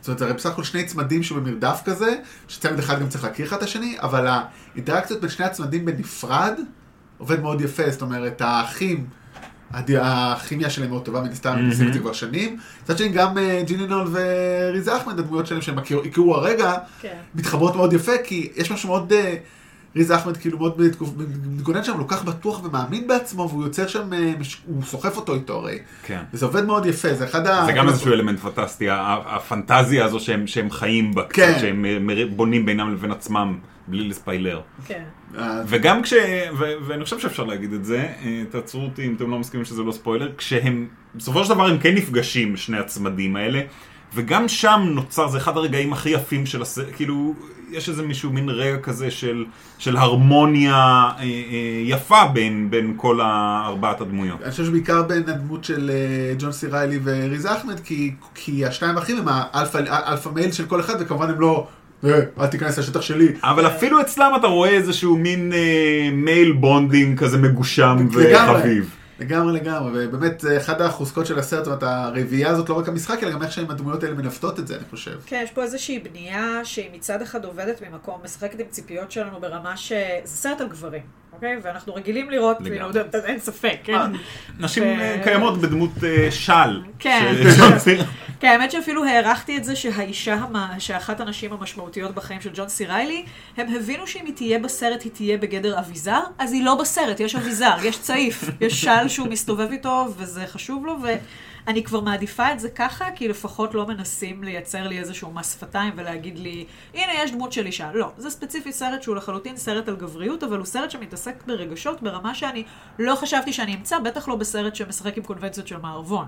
זאת אומרת, זה הרי בסך הכל שני צמדים שבמרדף כזה, שצמד אחד גם צריך להכיר אחד את השני, אבל האינטראקציות בין שני הצמדים בנפרד עובד מאוד יפה, זאת אומרת, האחים, הד- הכימיה שלהם מאוד טובה, מן הסתם, הם עושים את זה כבר שנים. מצד שני, גם אה, ג'יני נול וריזה אחמד, הדמויות שלהם שהם הכירו- הרגע, כן. מתחברות מאוד יפה, כי יש משהו מאוד... ריזה אחמד כאילו מאוד מתגונן שם, הוא כל כך בטוח ומאמין בעצמו, והוא יוצר שם, אה, הוא סוחף אותו איתו הרי. כן. וזה עובד מאוד יפה, זה אחד ה... זה גם איזשהו אלמנט פנטסטי, הפנטזיה הזו שהם, שהם חיים בה, כן. קצת, שהם אה, בונים בינם לבין עצמם, בלי לספיילר. כן. אה, וגם כש... ו- ואני חושב שאפשר להגיד את זה, תעצרו אותי אם אתם לא מסכימים שזה לא ספוילר, כשהם, בסופו של דבר הם כן נפגשים, שני הצמדים האלה, וגם שם נוצר, זה אחד הרגעים הכי יפים של הסרט, כאילו, יש איזה מישהו, מין רגע כזה של, של הרמוניה אה, אה, יפה בין, בין כל ארבעת הדמויות. אני חושב שבעיקר בין הדמות של אה, ג'ון סי ריילי וריז אחמד, כי, כי השניים האחים הם ה alpha alpha male של כל אחד, וכמובן הם לא, "אה, אל תיכנס לשטח שלי. אבל אפילו אצלם אתה רואה איזשהו מין אה, male bonding כזה מגושם. וחביב. לגמרי לגמרי, ובאמת זה אחד החוזקות של הסרט, זאת אומרת, הרביעייה הזאת לא רק המשחק, אלא גם איך שהן הדמויות האלה מנווטות את זה, אני חושב. כן, יש פה איזושהי בנייה שהיא מצד אחד עובדת ממקום, משחקת עם ציפיות שלנו ברמה ש... זה סרט על גברים, אוקיי? ואנחנו רגילים לראות. כאילו, אין ספק, כן? נשים ו- אה, קיימות בדמות אה, של. כן. כן, האמת שאפילו הערכתי את זה שהאישה, שאחת הנשים המשמעותיות בחיים של ג'ון סי ריילי, הם הבינו שאם היא תהיה בסרט, היא תהיה בגדר אביזר, אז היא לא בסרט, יש אביזר, יש צעיף, יש של שהוא מסתובב איתו, וזה חשוב לו, ואני כבר מעדיפה את זה ככה, כי לפחות לא מנסים לייצר לי איזשהו מס שפתיים ולהגיד לי, הנה, יש דמות של אישה. לא, זה ספציפי סרט שהוא לחלוטין סרט על גבריות, אבל הוא סרט שמתעסק ברגשות ברמה שאני לא חשבתי שאני אמצא, בטח לא בסרט שמשחק עם קונבנציות של מערבון.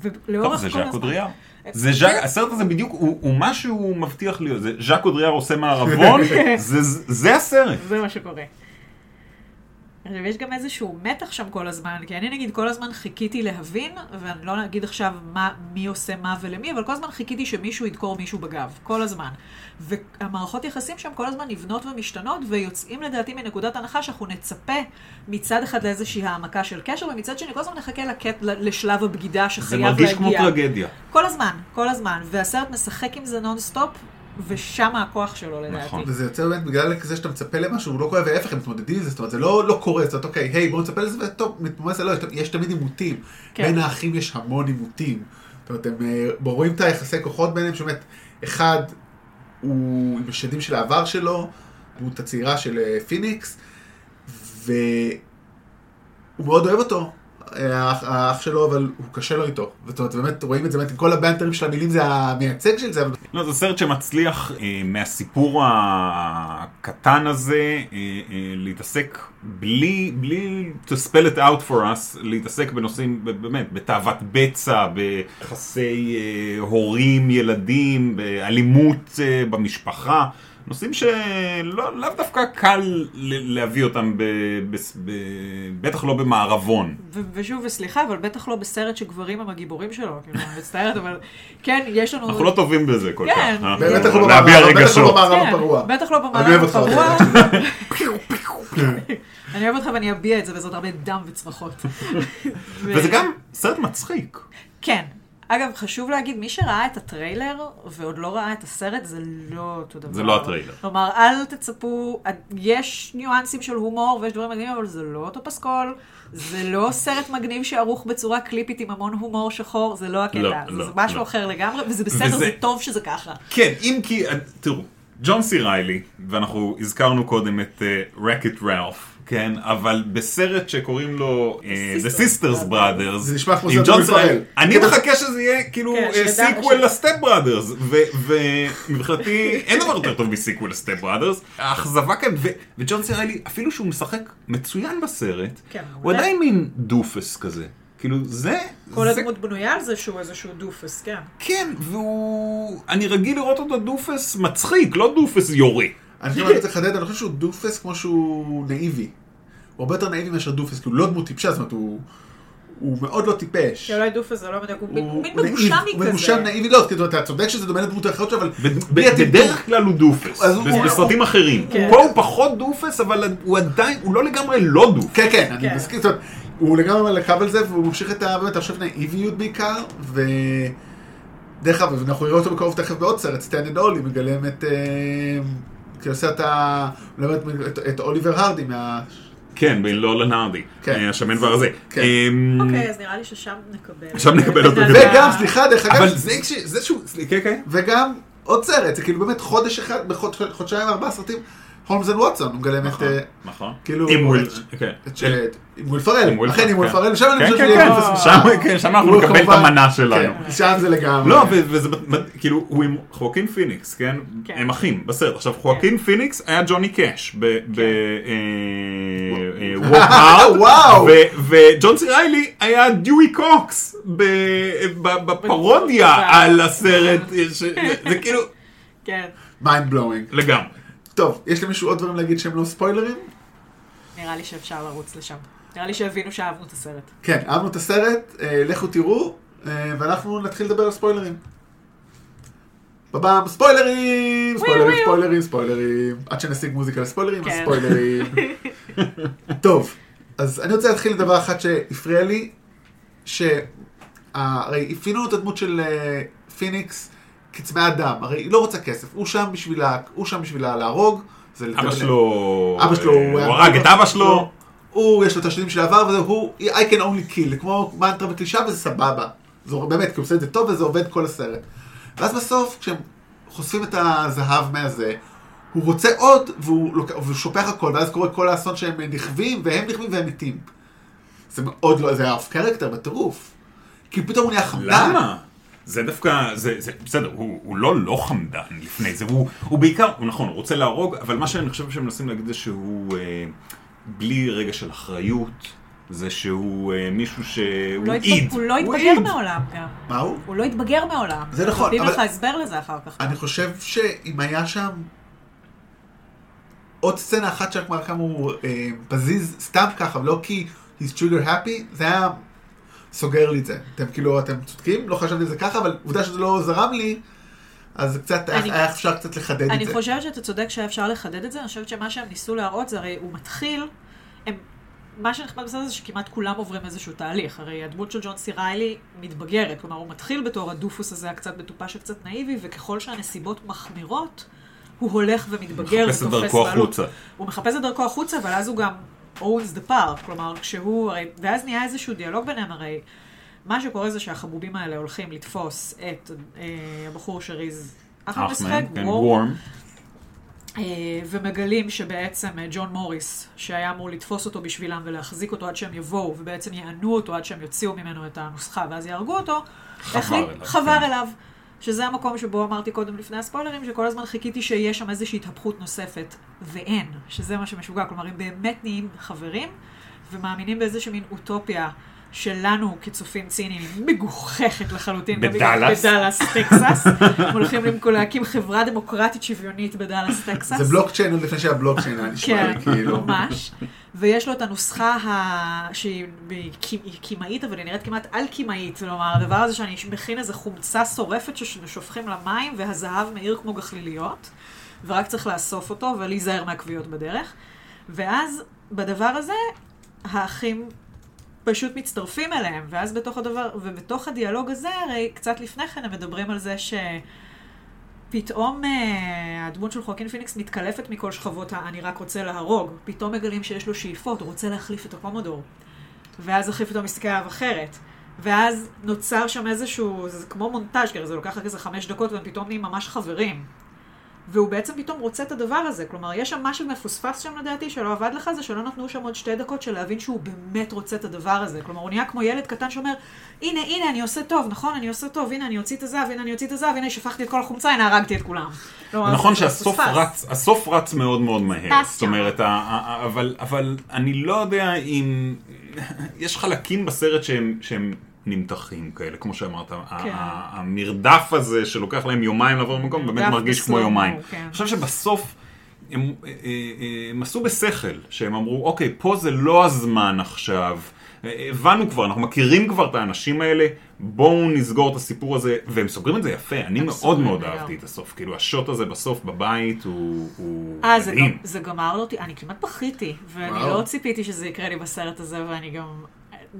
ולאורך טוב, זה כל ז'אק הזמן- אודריאר. זה ז'אק, הסרט הזה בדיוק, הוא הוא מה שהוא מבטיח להיות, זה ז'אק אודריאר עושה מערבון, זה- זה הסרט. זה מה שקורה. יש גם איזשהו מתח שם כל הזמן, כי אני נגיד כל הזמן חיכיתי להבין, ואני לא אגיד עכשיו מה, מי עושה מה ולמי, אבל כל הזמן חיכיתי שמישהו ידקור מישהו בגב, כל הזמן. והמערכות יחסים שם כל הזמן נבנות ומשתנות, ויוצאים לדעתי מנקודת הנחה שאנחנו נצפה מצד אחד לאיזושהי העמקה של קשר, ומצד שני כל הזמן נחכה לקט, לשלב הבגידה זה שחייב להגיע. מרגיש כמו טרגדיה. כל הזמן, כל הזמן, והסרט משחק עם זה נונסטופ, ושם הכוח שלו לדעתי. נכון. וזה יוצא באמת בגלל זה שאתה מצפה למשהו, הוא לא קורה, וההפך, הם מתמודדים עם זה, זאת אומרת, זה לא, לא קורה, זאת אומרת, אוקיי, היי, בואו נצפה לזה, וטוב, מתמודד, לא, יש, יש תמיד עימותים. כן. בין האחים יש המון עימותים. זאת אומרת, הם אה, רואים את היחסי כוחות ביניהם, שבאמת, אחד הוא עם השדים של העבר שלו, דמות הצעירה של אה, פיניקס, והוא מאוד אוהב אותו. האח, שלו, אבל הוא קשה לו איתו. זאת אומרת, באמת רואים את זה, באמת, כל הבנטרים של המילים זה המייצג של זה, אבל לא, זה סרט שמצליח אה, מהסיפור הקטן הזה אה, אה, להתעסק בלי, בלי to spell it out for us, להתעסק בנושאים, באמת, בתאוות בצע, ביחסי אה, הורים, ילדים, באלימות אה, במשפחה. נושאים שלאו לאו דווקא קל ל- להביא אותם, ב, ב, ב, בטח לא במערבון. ו- ושוב, וסליחה, אבל בטח לא בסרט שגברים הם הגיבורים שלו, כאילו, אני מצטערת, אבל כן, יש לנו... אנחנו לא טובים בזה כל כן. כך. באמת אנחנו לא במערב, בטח לא. במערב כן, הפרוע. בטח לא במערב הפרוע. אוקיי. אני אוהב אותך ואני אביע את זה בעזרת הרבה דם וצרחות. וזה גם סרט מצחיק. כן. אגב, חשוב להגיד, מי שראה את הטריילר ועוד לא ראה את הסרט, זה לא אותו דבר. זה לא הטריילר. כלומר, אל תצפו, יש ניואנסים של הומור ויש דברים מדהימים, אבל זה לא אותו פסקול, זה לא סרט מגניב שערוך בצורה קליפית עם המון הומור שחור, זה לא הקטע. לא, זה לא, משהו לא. אחר לגמרי, וזה בסדר, וזה- זה טוב שזה ככה. כן, אם כי, תראו, ג'ון סי ריילי, ואנחנו הזכרנו קודם את Wreck-It אה, Ralph. כן, אבל בסרט שקוראים לו אה, The Sisters Brothers, זה נשמע כמו סרט פרל. אני מחכה שזה יהיה כאילו כן, אה, sequel ל Step Brothers, ומבחינתי אין דבר יותר טוב מ sequel ל Step Brothers, האכזבה כאן, ו- וג'ון סי ריילי, אפילו שהוא משחק מצוין בסרט, כן, הוא. עדיין מין doofus כזה. כאילו זה, כל זה הדמות בנויה על זה שהוא איזשהו doofus, כן. כן, והוא... אני רגיל לראות אותו doofus מצחיק, לא doofus יורה. אני חושב שאני רוצה לחדד, אני חושב שהוא doofus כמו שהוא נאיבי. הוא הרבה יותר נאיבי מאשר doofus, כאילו לא דמות טיפשה, זאת אומרת, הוא... הוא מאוד לא טיפש. כי אולי doofus זה לא מדויק, הוא מין- הוא הוא מגושמי הוא כזה. מגושם נאיבי, לא, אתה צודק שזה דומה לדמות האחרות שלו, אבל... בדרך כלל הוא doofus, הוא- בסרטים אחרים. כן. פה הוא פחות doofus, אבל הוא עדיין, הוא לא לגמרי לא doofus. כן, כן, אני כן. מסכים, זאת אומרת, הוא לגמרי על הקו על זה, והוא ממשיך את ה... באמת, אני חושב נאיביות בעיקר, ו... דרך אגב, אנחנו נראה אותו בקרוב תכף בעוד סרט, Stan and Ollie, מגלם את... אה, עושה את ה... מלמד את- את אוליבר הרדי מה... כן, Laurel and Hardy, כן. אה, השמן והרזה. כן. אמ, אוקיי, אז נראה לי ששם נקבל. שם נקבל אותו וגם, סליחה, דרך אגב. זה שהוא... כן, כן. וגם עוד סרט, זה כאילו באמת חודש אחד, בחודשיים ארבעה סרטים, Holmes and Watson, הוא מגלם את... נכון, אה, נכון. כאילו- עם וויל... כן. את ש- עם וויל פרל, אכן עם וויל פרל, שם אני כן, חושב כן, כן. אפס שם- כן, אנחנו נקבל את המנה שלנו. כן, שם זה לגמרי. לא, וזה, כאילו, הוא עם חואקין פיניקס, כן? כן. הם אחים בסרט. עכשיו, חואקין פיניקס היה ג'וני קאש ב... ב- אה, אה, וואו. וג'ון סי ריילי היה דיואי קוקס בפרודיה על הסרט, זה כאילו, כן, mind blowing. לגמרי. טוב, יש למישהו עוד דברים להגיד שהם לא ספוילרים? נראה לי שאפשר לרוץ לשם. נראה לי שהבינו שאהבנו את הסרט. כן, אהבנו את הסרט, אה, לכו תראו, אה, ואנחנו נתחיל לדבר על ספוילרים. בבאם, ספוילרים, ספוילרים. ספוילרים, ספוילרים. עד שנשיג מוזיקה לספוילרים, כן. ספוילרים. טוב, אז אני רוצה להתחיל בדבר אחד שהפריע לי, שהרי אפינו את הדמות של אה, פיניקס כצמא דם, הרי היא לא רוצה כסף, הוא שם בשבילה, הוא שם בשבילה להרוג. זה אבא שלו, אבא שלו, אה, הוא הרג את אבא שלו. הוא, יש לו את השדים של העבר, וזה, הוא, I can only kill, זה כמו מנטרה וקלישה, וזה סבבה. זה באמת, כי הוא עושה את זה טוב, וזה עובד כל הסרט. ואז בסוף, כשהם חושפים את הזהב מהזה, הוא רוצה עוד, והוא, לוק- והוא שופך הכל, ואז קורה כל האסון שהם נכווים, והם נכווים והם מתים. זה מאוד לא, זה היה אוף קרקטר בטירוף. כי פתאום הוא נהיה חמדן. למה? זה דווקא, זה, זה בסדר, הוא, הוא לא לא חמדן לפני זה, הוא, הוא בעיקר, הוא נכון, הוא רוצה להרוג, אבל מה שאני חושב שהם מנסים להגיד זה שהוא אה, בלי רגע של אחריות, זה שהוא אה, מישהו שהוא הוא לא איד. הוא לא התבגר. מעולם גם. מה הוא? הוא לא התבגר מעולם. זה נכון, נותנים אבל- לך הסבר לזה אחר כך. אני חושב שאם היה שם עוד סצנה אחת שרק מראה כמה הוא אה, פזיז סתם ככה, ולא כי he's trigger happy, זה היה סוגר לי את זה. אתם כאילו, אתם צודקים, לא חשבתי על זה ככה, אבל עובדה שזה לא זרם לי, אז קצת, אני- היה אפשר קצת לחדד את אני זה. חושבת שאתה צודק שהיה אפשר לחדד את זה, אני חושבת שמה שהם ניסו להראות זה הרי הוא מתחיל, הם, מה שנחמד בסרט זה שכמעט כולם עוברים איזשהו תהליך, הרי הדמות של ג'ון סי ריילי מתבגרת, כלומר הוא מתחיל בתור הדופוס הזה הקצת מטופש וקצת נאיבי, וככל שהנסיבות מחמירות, הוא הולך ומתבגר מחפש את דרכו. החוצה. הוא מחפש את דרכו החוצה, אבל אז הוא גם owns the park, כלומר כשהוא, הרי, ואז נהיה איזשהו דיאלוג ביניהם, הרי מה שקורה זה שהחבובים האלה הולכים לתפוס את אה, הבחור שריז אחלה משחק, כן, וור, וורם. אה, ומגלים שבעצם אה, ג'ון מוריס, שהיה אמור לתפוס אותו בשבילם ולהחזיק אותו עד שהם יבואו, ובעצם יענו אותו עד שהם יוציאו ממנו את הנוסחה ואז יהרגו אותו, חבר החליט- אליו, חבר כן. אליו. שזה המקום שבו אמרתי קודם לפני הספוילרים, שכל הזמן חיכיתי שיהיה שם איזושהי התהפכות נוספת, ואין, שזה מה שמשוגע. כלומר, הם באמת נהיים חברים, ומאמינים באיזושהי מין אוטופיה שלנו כצופים ציניים, מגוחכת לחלוטין. בדאלאס. בדאלאס, טקסס. הולכים להקים חברה דמוקרטית שוויונית בדאלאס, טקסס. זה בלוקצ'יין עוד לפני שהיה בלוקצ'יין, היה נשמע כן, לי כאילו. ממש. ויש לו את הנוסחה ה... שהיא קימאית, אבל היא נראית כמעט על-קימאית. כלומר, הדבר הזה שאני מכין איזה חומצה שורפת ששופכים למים, והזהב מאיר כמו גחליליות, ורק צריך לאסוף אותו ולהיזהר מהכוויות בדרך. ואז, בדבר הזה, האחים פשוט מצטרפים אליהם, ואז בתוך הדבר, ובתוך הדיאלוג הזה, הרי קצת לפני כן הם מדברים על זה ש... פתאום אה, הדמות של חואקין פיניקס מתקלפת מכל שכבות ה"אני רק רוצה להרוג". פתאום מגלים שיש לו שאיפות, הוא רוצה להחליף את הקומודור. ואז אחי פתאום מסתכל עליו אחרת. ואז נוצר שם איזשהו, זה כמו מונטאז' הרי זה לוקח רק איזה חמש דקות והם פתאום נהיים ממש חברים. והוא בעצם פתאום רוצה את הדבר הזה. כלומר, יש שם משהו מפוספס שם לדעתי שלא עבד לך, זה שלא נתנו שם עוד שתי דקות של להבין שהוא באמת רוצה את הדבר הזה. כלומר, הוא נהיה כמו ילד קטן שאומר, הנה, הנה, אני עושה טוב, נכון, אני עושה טוב, הנה, אני אוציא את הזהב, הנה, אני אוציא את הזהב, הנה, שפכתי את כל החומצה, הנה, הרגתי את כולם. כלומר, נכון שהסוף. רץ, הסוף רץ מאוד מאוד מהר. זאת אומרת, אבל, אני לא יודע אם... יש חלקים בסרט שהם נמתחים כאלה, כמו שאמרת. כן. המרדף הזה שלוקח להם יומיים לעבור למקום, באמת מרגיש כמו יומיים. כן. אני חושב שבסוף... הם, אה, אה, הם עשו בשכל, שהם אמרו, אוקיי, פה זה לא הזמן עכשיו. אה, הבנו כבר, אנחנו מכירים כבר את האנשים האלה, בואו נסגור את הסיפור הזה, והם סוגרים את זה יפה, אני מאוד מאוד לגמרי. אהבתי את הסוף, כאילו השוט הזה בסוף בבית הוא, הוא אה, זה, מדהים. זה גמר אותי, אני כמעט בכיתי, ואני וואו. לא ציפיתי שזה יקרה לי בסרט הזה, ואני גם...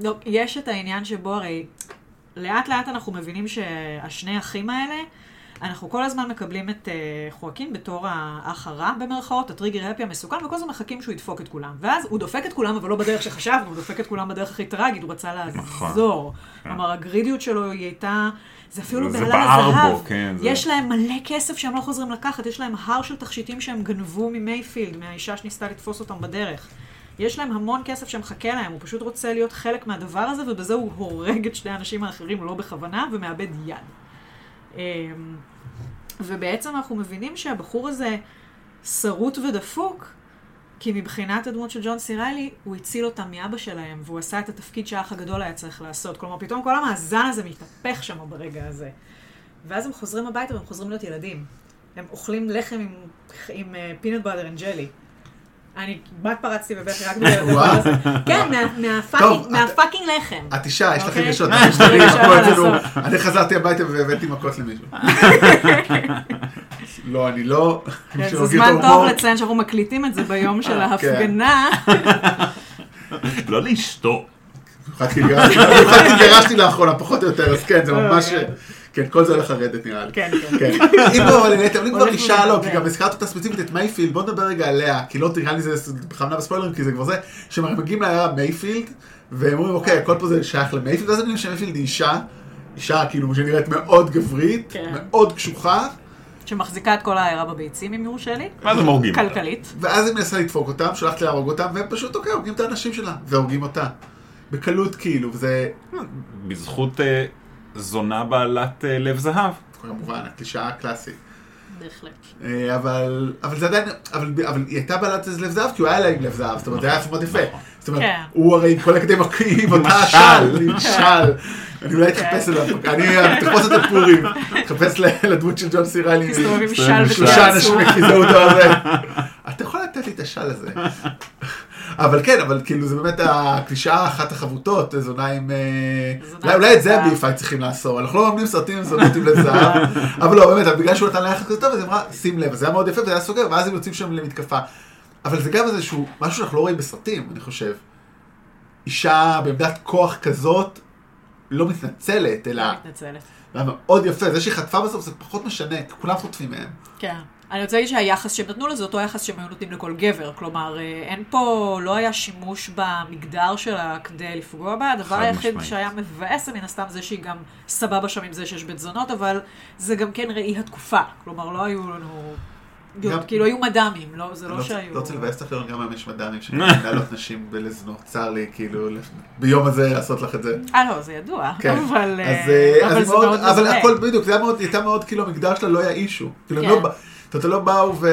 לא, יש את העניין שבו הרי לאט לאט אנחנו מבינים שהשני אחים האלה, אנחנו כל הזמן מקבלים את uh, חואקין בתור האח הרע במרכאות, הטריגר הפי המסוכן, וכל הזמן מחכים שהוא ידפוק את כולם. ואז הוא דופק את כולם, אבל לא בדרך שחשבנו, הוא דופק את כולם בדרך הכי טראגית, הוא רצה לעזור. כן. כלומר, הגרידיות שלו היא הייתה... זה אפילו זה בעלה. בו, כן, זה- יש להם מלא כסף שהם לא חוזרים לקחת, יש להם הר של תכשיטים שהם גנבו ממייפילד, מהאישה שניסתה לתפוס אותם בדרך. יש להם המון כסף שמחכה להם, הוא פשוט רוצה להיות חלק מהדבר הזה, ובזה הוא הורג את שני האנשים האחרים לא בכוונה, ומאבד יד. אמ, ובעצם אנחנו מבינים שהבחור הזה שרוט ודפוק, כי מבחינת הדמות של ג'ון סיריילי, הוא הציל אותם מאבא שלהם, והוא עשה את התפקיד שהאח הגדול היה צריך לעשות. כלומר, פתאום כל המאזן הזה מתהפך שם ברגע הזה. ואז הם חוזרים הביתה והם חוזרים להיות ילדים. הם אוכלים לחם עם, עם peanut butter and jelly. אני כמעט פרצתי בבכי רק בגלל הדבר. הזה. כן, מה fucking- לחם. את אישה, יש לך אוקיי. רגשות, לעשות. אני חזרתי הביתה והבאתי מכות למישהו. לא, אני לא. כן, זה זמן טוב לציין שאנחנו מקליטים את זה ביום של ההפגנה. לא לאשתו. התגרשתי לאחרונה, פחות או יותר, אז כן, זה ממש... כן. כן, כל זה הולך לרדת נראה לי. כן, כן. כן. אם לא, אבל נהנית, אבל אם כבר אישה לא. כי גם הזכרת אותה ספציפית את מייפילד, בוא נדבר רגע עליה, כי לא תראה לי זה בכוונה בספוילרים, כי זה כבר זה, שהם מגיעים לעיירה מייפילד, והם אומרים, אוקיי, הכל פה זה שייך למייפילד, ואז הם יודעים שמייפילד היא אישה, אישה כאילו שנראית מאוד גברית, כן. מאוד קשוחה, שמחזיקה את כל העיירה בביצים, אם יורשה לי. ואז הם הורגים. כלכלית. ואז היא מנסה לדפוק אותם, שולחת להרוג אותם, והם פשוט, אוקיי, הורגים את האנשים שלה, והורגים אותה. בקלות כאילו, וזה בזכות אה, זונה בעלת אה, לב זהב. כמובן, הקלישאה הקלאסית. בהחלט. אה, אבל, אבל זה עדיין, אבל, אבל היא הייתה בעלת איזה לב זהב, כי הוא היה לה עם לב זהב, זאת אומרת, זה היה מאוד יפה. זאת אומרת, כן. הוא הרי כל הקדם עם אותה. של, עם של. אני אולי כן. אתחפש אליו, אני תחפוש את הפורים, אתחפש ל- לדמות של ג'ון סיריילי. תסתובב עם עם של שלושה אנשים. יחיזו אותו על זה. אתה יכול לתת לי את השל הזה. אבל כן, אבל כאילו זה באמת הקלישאה אחת החבוטות, זונה עם... אה, זונה אולי- עם אולי את זה. הביפה צריכים לאסור, אנחנו לא מאמנים סרטים עם זונות עם לזהב, אבל לא, באמת, בגלל שהוא נתן לה יחס כזה טוב, אז היא אמרה, שים לב, זה היה מאוד יפה וזה היה סוגר, ואז הם יוצאים שם למתקפה. אבל זה גם איזשהו, משהו שאנחנו לא רואים בסרטים, אני חושב. אישה בעמדת כוח כזאת, לא מתנצלת, אלא, מתנצלת. זה היה מאוד יפה, זה שהיא חטפה בסוף זה פחות משנה, כי כולם חוטפים מהם. כן. אני רוצה להגיד שהיחס שהם נתנו לזה, אותו יחס שהם היו נותנים לכל גבר. כלומר, אה, אין פה, לא היה שימוש במגדר שלה כדי לפגוע בה. הדבר היחיד משמעית. שהיה מבאס מן הסתם זה שהיא גם סבבה שם עם זה שיש בית זונות, אבל זה גם כן ראי התקופה. כלומר, לא היו לנו... גם- כאילו, היו מד"מים, לא, זה לא לא שהיו... לא רוצה לבאס אותך, גם היום יש מדענים שיכולים להעלות נשים לזנות, צר לי, כאילו, ביום הזה לעשות לך את זה. אה, לא, זה ידוע. כן. אבל, אה, אז, אה, אבל אז זה מאוד, מאוד אבל. הכל בדיוק, זה היה מאוד, הייתה מאוד, כאילו המגדר שלה לא היה אישו. כאילו, הם כן. לא לא באו ו...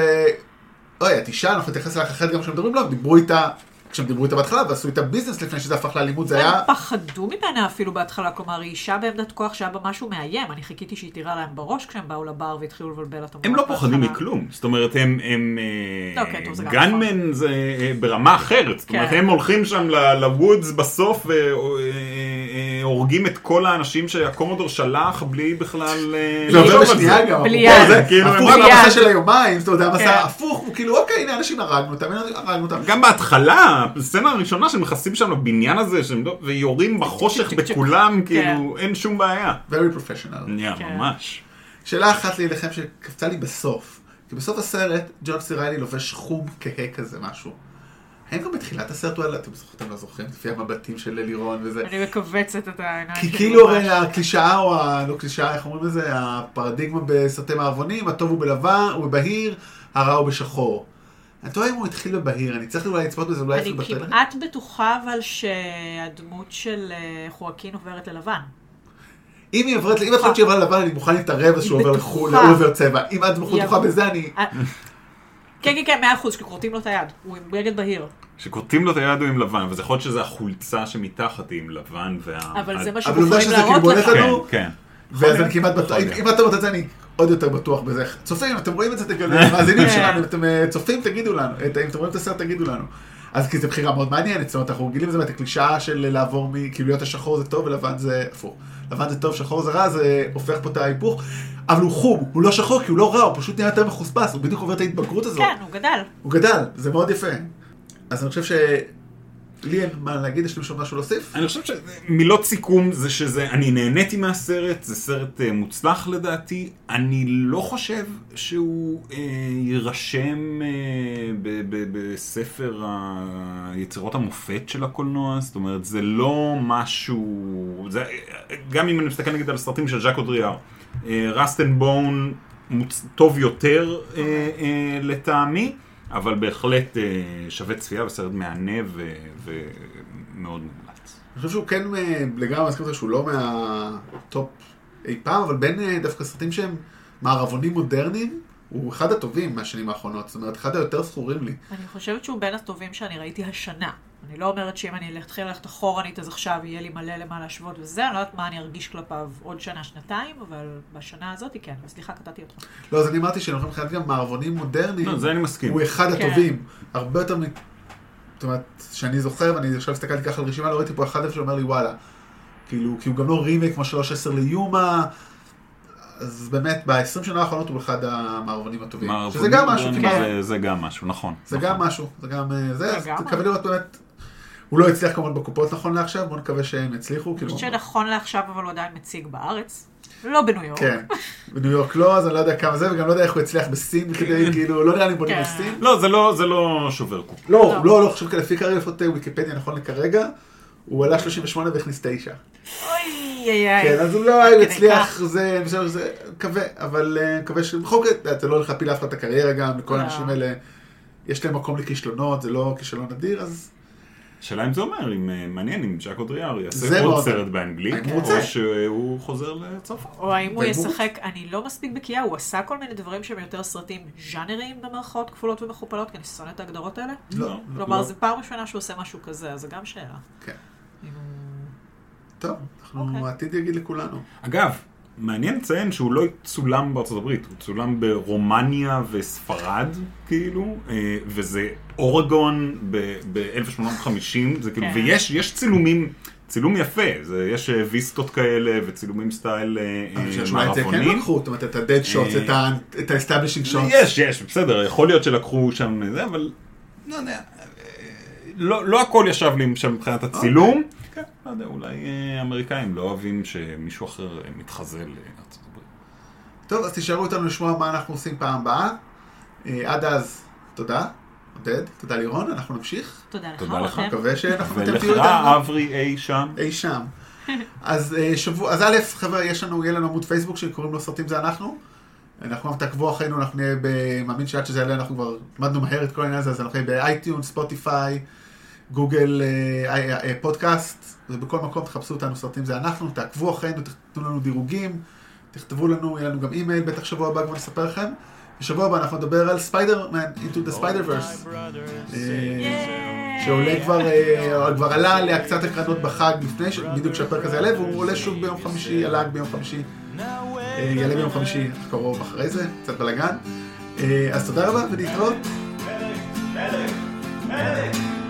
אוי, את אישה, אנחנו נתייחס אלייך אחרת גם כשמדברים, לא, דיברו איתה, כשהם דיברו איתה בהתחלה, ועשו איתה ביזנס לפני שזה הפך לאלימות, זה היה... הם פחדו ממנה אפילו בהתחלה, כלומר, היא אישה בעמדת כוח שהיה בה משהו מאיים. אני חיכיתי שהיא תירה להם בראש כשהם באו לבר והתחילו לבלבל את המוח. הם לא פוחדים. מכלום, זאת אומרת הם, הם אה, לא, כן, גנמן זה אה, ברמה אחרת, זאת אומרת כן. הם הולכים שם ל- לוודס בסוף והורגים את כל האנשים שהקומודור שלח בלי בכלל אה, זה עובר בשנייה. גם, בלי אפרופו יד. זה, כאילו, יד. של היומיים, זאת אומרת, זה כן. המסע הפוך, הוא כאילו, אוקיי, הנה אנשים הרגנו אותם, הנה הרגנו אותם. גם בהתחלה, הסצנה הראשונה שהם נכנסים שם לבניין הזה שהם לא- ויורים בחושך. בכולם, כן. כאילו אין שום בעיה. Very professional. נהיה כן. ממש. שאלה אחת לי אליכם שקפצה לי בסוף. כי בסוף הסרט, ג'ון סיריילי לובש חום כהה כזה משהו. האם גם בתחילת הסרט הוא עלה, אתם זוכרים, אתם לא זוכרים, לפי המבטים של לירון וזה. אני מכווצת את העיניים כי שלי כאילו ממש. הרי הקלישאה, או ה... לא קלישאה, איך אומרים לזה? הפרדיגמה בסרטי מערבונים, הטוב הוא בלבן, הוא בבהיר, הרע הוא בשחור. אני תוהה אם הוא התחיל בבהיר, אני צריך אולי לצפות בזה, אולי אני אפילו בטריילר. כמעט בטוחה אבל שהדמות של אה, חואקין עוברת ללבן. אם היא עוברת, אם את חושבת שהיא עברה לבן, אני מוכן להתערב שהוא עובר. לחו"ל, הוא עובר צבע. אם את בטוחה. בזה, אני... אה, כן, כן, כן, מאה אחוז, שכורתים לו את היד. הוא עם בגד בהיר. שכותבים לו את היד הוא עם לבן, אבל זה יכול להיות שזה החולצה שמתחת היא עם לבן וה... אבל זה מה אבל עובדה שבוחרים שזה כאילו להראות בולט לך. לנו. כן, כן. ואז אני כמעט בטוח, אם להיות. אם את אומרת את זה, אני עוד יותר בטוח בזה. צופים, אתם רואים את זה, תגידו, מאזינים שלנו, אם אתם אה, צופים, תגידו לנו. אם אתם רואים את הסרט, תגידו לנו. אז כי זו בחירה מאוד מעניינת, זאת אומרת, אנחנו רגילים לזה, את הקלישאה של לעבור מ... כאילו להיות השחור זה טוב ולבן זה הפוך. לבן זה טוב, שחור זה רע, זה הופך פה את ההיפוך. אבל הוא חום, הוא לא שחור כי הוא לא רע, הוא פשוט נהיה יותר מחוספס, הוא בדיוק עובר את ההתבגרות הזאת. כן, הוא גדל. הוא גדל, זה מאוד יפה. אז אני חושב ש... לי אין מה להגיד, יש לי משהו להוסיף? אני חושב שמילות סיכום זה שזה, אני נהניתי מהסרט, זה סרט אה, מוצלח לדעתי, אני לא חושב שהוא אה, יירשם אה, ב- ב- בספר היצירות המופת של הקולנוע, זאת אומרת זה לא משהו, זה, גם אם אני מסתכל נגיד על סרטים של ז'אק אודריאר, Rust and Bone טוב יותר אה, אה, לטעמי. אבל בהחלט אה, שווה צפייה וסרט מהנה ו- ומאוד מומלץ. אני חושב שהוא כן אה, לגמרי מסכים איתך שהוא לא מהטופ אי פעם, אבל בין אה, דווקא סרטים שהם מערבונים מודרניים, הוא אחד הטובים מהשנים האחרונות, זאת אומרת, אחד היותר זכורים לי. אני חושבת שהוא בין הטובים שאני ראיתי השנה. אני לא אומרת שאם אני אתחיל ללכת אחורנית, אז עכשיו יהיה לי מלא למה להשוות וזה, אני לא יודעת מה אני ארגיש כלפיו עוד שנה, שנתיים, אבל בשנה הזאת כן. סליחה, קטעתי אותך. לא, אז אני אמרתי שאני חושב מבחינת גם מערבונים מודרניים, לא, זה אני מסכים. הוא אחד כן. הטובים, הרבה יותר מ... זאת אומרת, שאני זוכר, ואני עכשיו הסתכלתי ככה על רשימה, לא ראיתי פה אחד איפה שאומר לי וואלה. כאילו, כי הוא גם לא רימייק כמו 3-10 ליומה, אז באמת, ב-20 שנה האחרונות הוא אחד המערבונים הטובים. שזה גם משהו. זה- זה גם משהו, נכון. זה נכון. גם משהו, זה גם אה, זה, אז. נקווה לראות באמת. הוא לא הצליח כמובן בקופות נכון לעכשיו, בוא נקווה שהם יצליחו. אני כאילו, חושבת שנכון לעכשיו, אבל הוא עדיין מציג בארץ. לא בניו יורק. כן, בניו יורק לא, אז אני לא יודע כמה זה, וגם לא יודע איך הוא הצליח בסין כדי, כאילו, לא נראה לי בונים כן. בסין. לא, זה לא, זה לא שובר קופ. לא, לא, לא, חושב לפי כרגע לפחות אה, ויקיפדיה נכון לכרגע, הוא עלה 38 והכניס 9. אוי, איי, איי. כן, אז הוא יצליח, כך. זה, בסדר, זה, מקווה, אבל אה, מקווה שבכל זאת, זה לא הולך להפיל לאף אחד את הקריירה גם, לכל לא. האנשים האלה, יש להם מקום לכישלונות, זה לא כישלון נדיר, אז השאלה אם זה אומר, אם אה, מעניין אם ז'אק אודריאר יעשה עוד מאוד- סרט באנגלית, רוצה? או שהוא חוזר לצרפת. או האם הוא? ישחק, אני לא מספיק בקיאה, הוא עשה כל מיני דברים שהם יותר סרטים ז'אנריים במרכאות כפולות ומכופלות, כי אני שונאת את ההגדרות האלה. לא. כלומר, לא. זו פעם ראשונה שהוא עושה משהו כזה, אז זה גם שאלה. כן. טוב, אנחנו, אוקיי. העתיד יגיד לכולנו. אגב, מעניין לציין שהוא לא צולם בארצות הברית, הוא צולם ברומניה וספרד, כאילו, אה, וזה אורגון ב-1850, זה כאילו, כן. ויש יש צילומים, צילום יפה, זה, יש אה, ויסטות כאלה וצילומים סטייל אה, אני חושב שאולי את זה כן מערבונים. לקחו, זאת אומרת, את ה-dead shots, את ה-establishing shots. יש, יש, בסדר, יכול להיות שלקחו שם זה, אבל לא יודע, לא, לא הכל ישב לי שם מבחינת הצילום. כן, לא יודע, אולי אה, האמריקאים לא אוהבים שמישהו אחר אה, מתחזה לארצות הברית. טוב, אז תישארו איתנו לשמוע מה אנחנו עושים פעם הבאה. אה, עד אז, תודה, עודד, תודה לירון, אנחנו נמשיך. תודה לך, תודה לך. מקווה שאנחנו אתם ולך תהיו איתנו אברי אי שם. אי שם. אז אה, שבוע, אז א', חבר'ה, יש לנו, יהיה לנו עמוד פייסבוק שקוראים לו סרטים זה אנחנו. אנחנו גם תעקבו אחרינו, אנחנו נהיה, מאמין שעד שזה יעלה, אנחנו כבר למדנו מהר את כל העניין הזה, אז אנחנו נהיה באייטיון, ספוטיפיי, גוגל, אה, אה, אה, פודקאסט, ובכל מקום תחפשו אותנו, סרטים זה אנחנו, תעקבו אחרינו, תתנו לנו דירוגים, תכתבו לנו, יהיה לנו גם אימייל, בטח שבוע הבא כבר נספר לכם. בשבוע הבא אנחנו נדבר על ספיידרמן, Into the Spider-Verse, אה, שעולה כבר, כבר עלה להקצת הקרנות בחג לפני, בדיוק כשהפרק הזה יעלה, והוא עולה שוב ביום חמישי, עלה ביום חמישי, יעלה ביום חמישי הקרוב אחרי זה, קצת בלאגן. אז תודה רבה ולהתראות. מלך, מלך,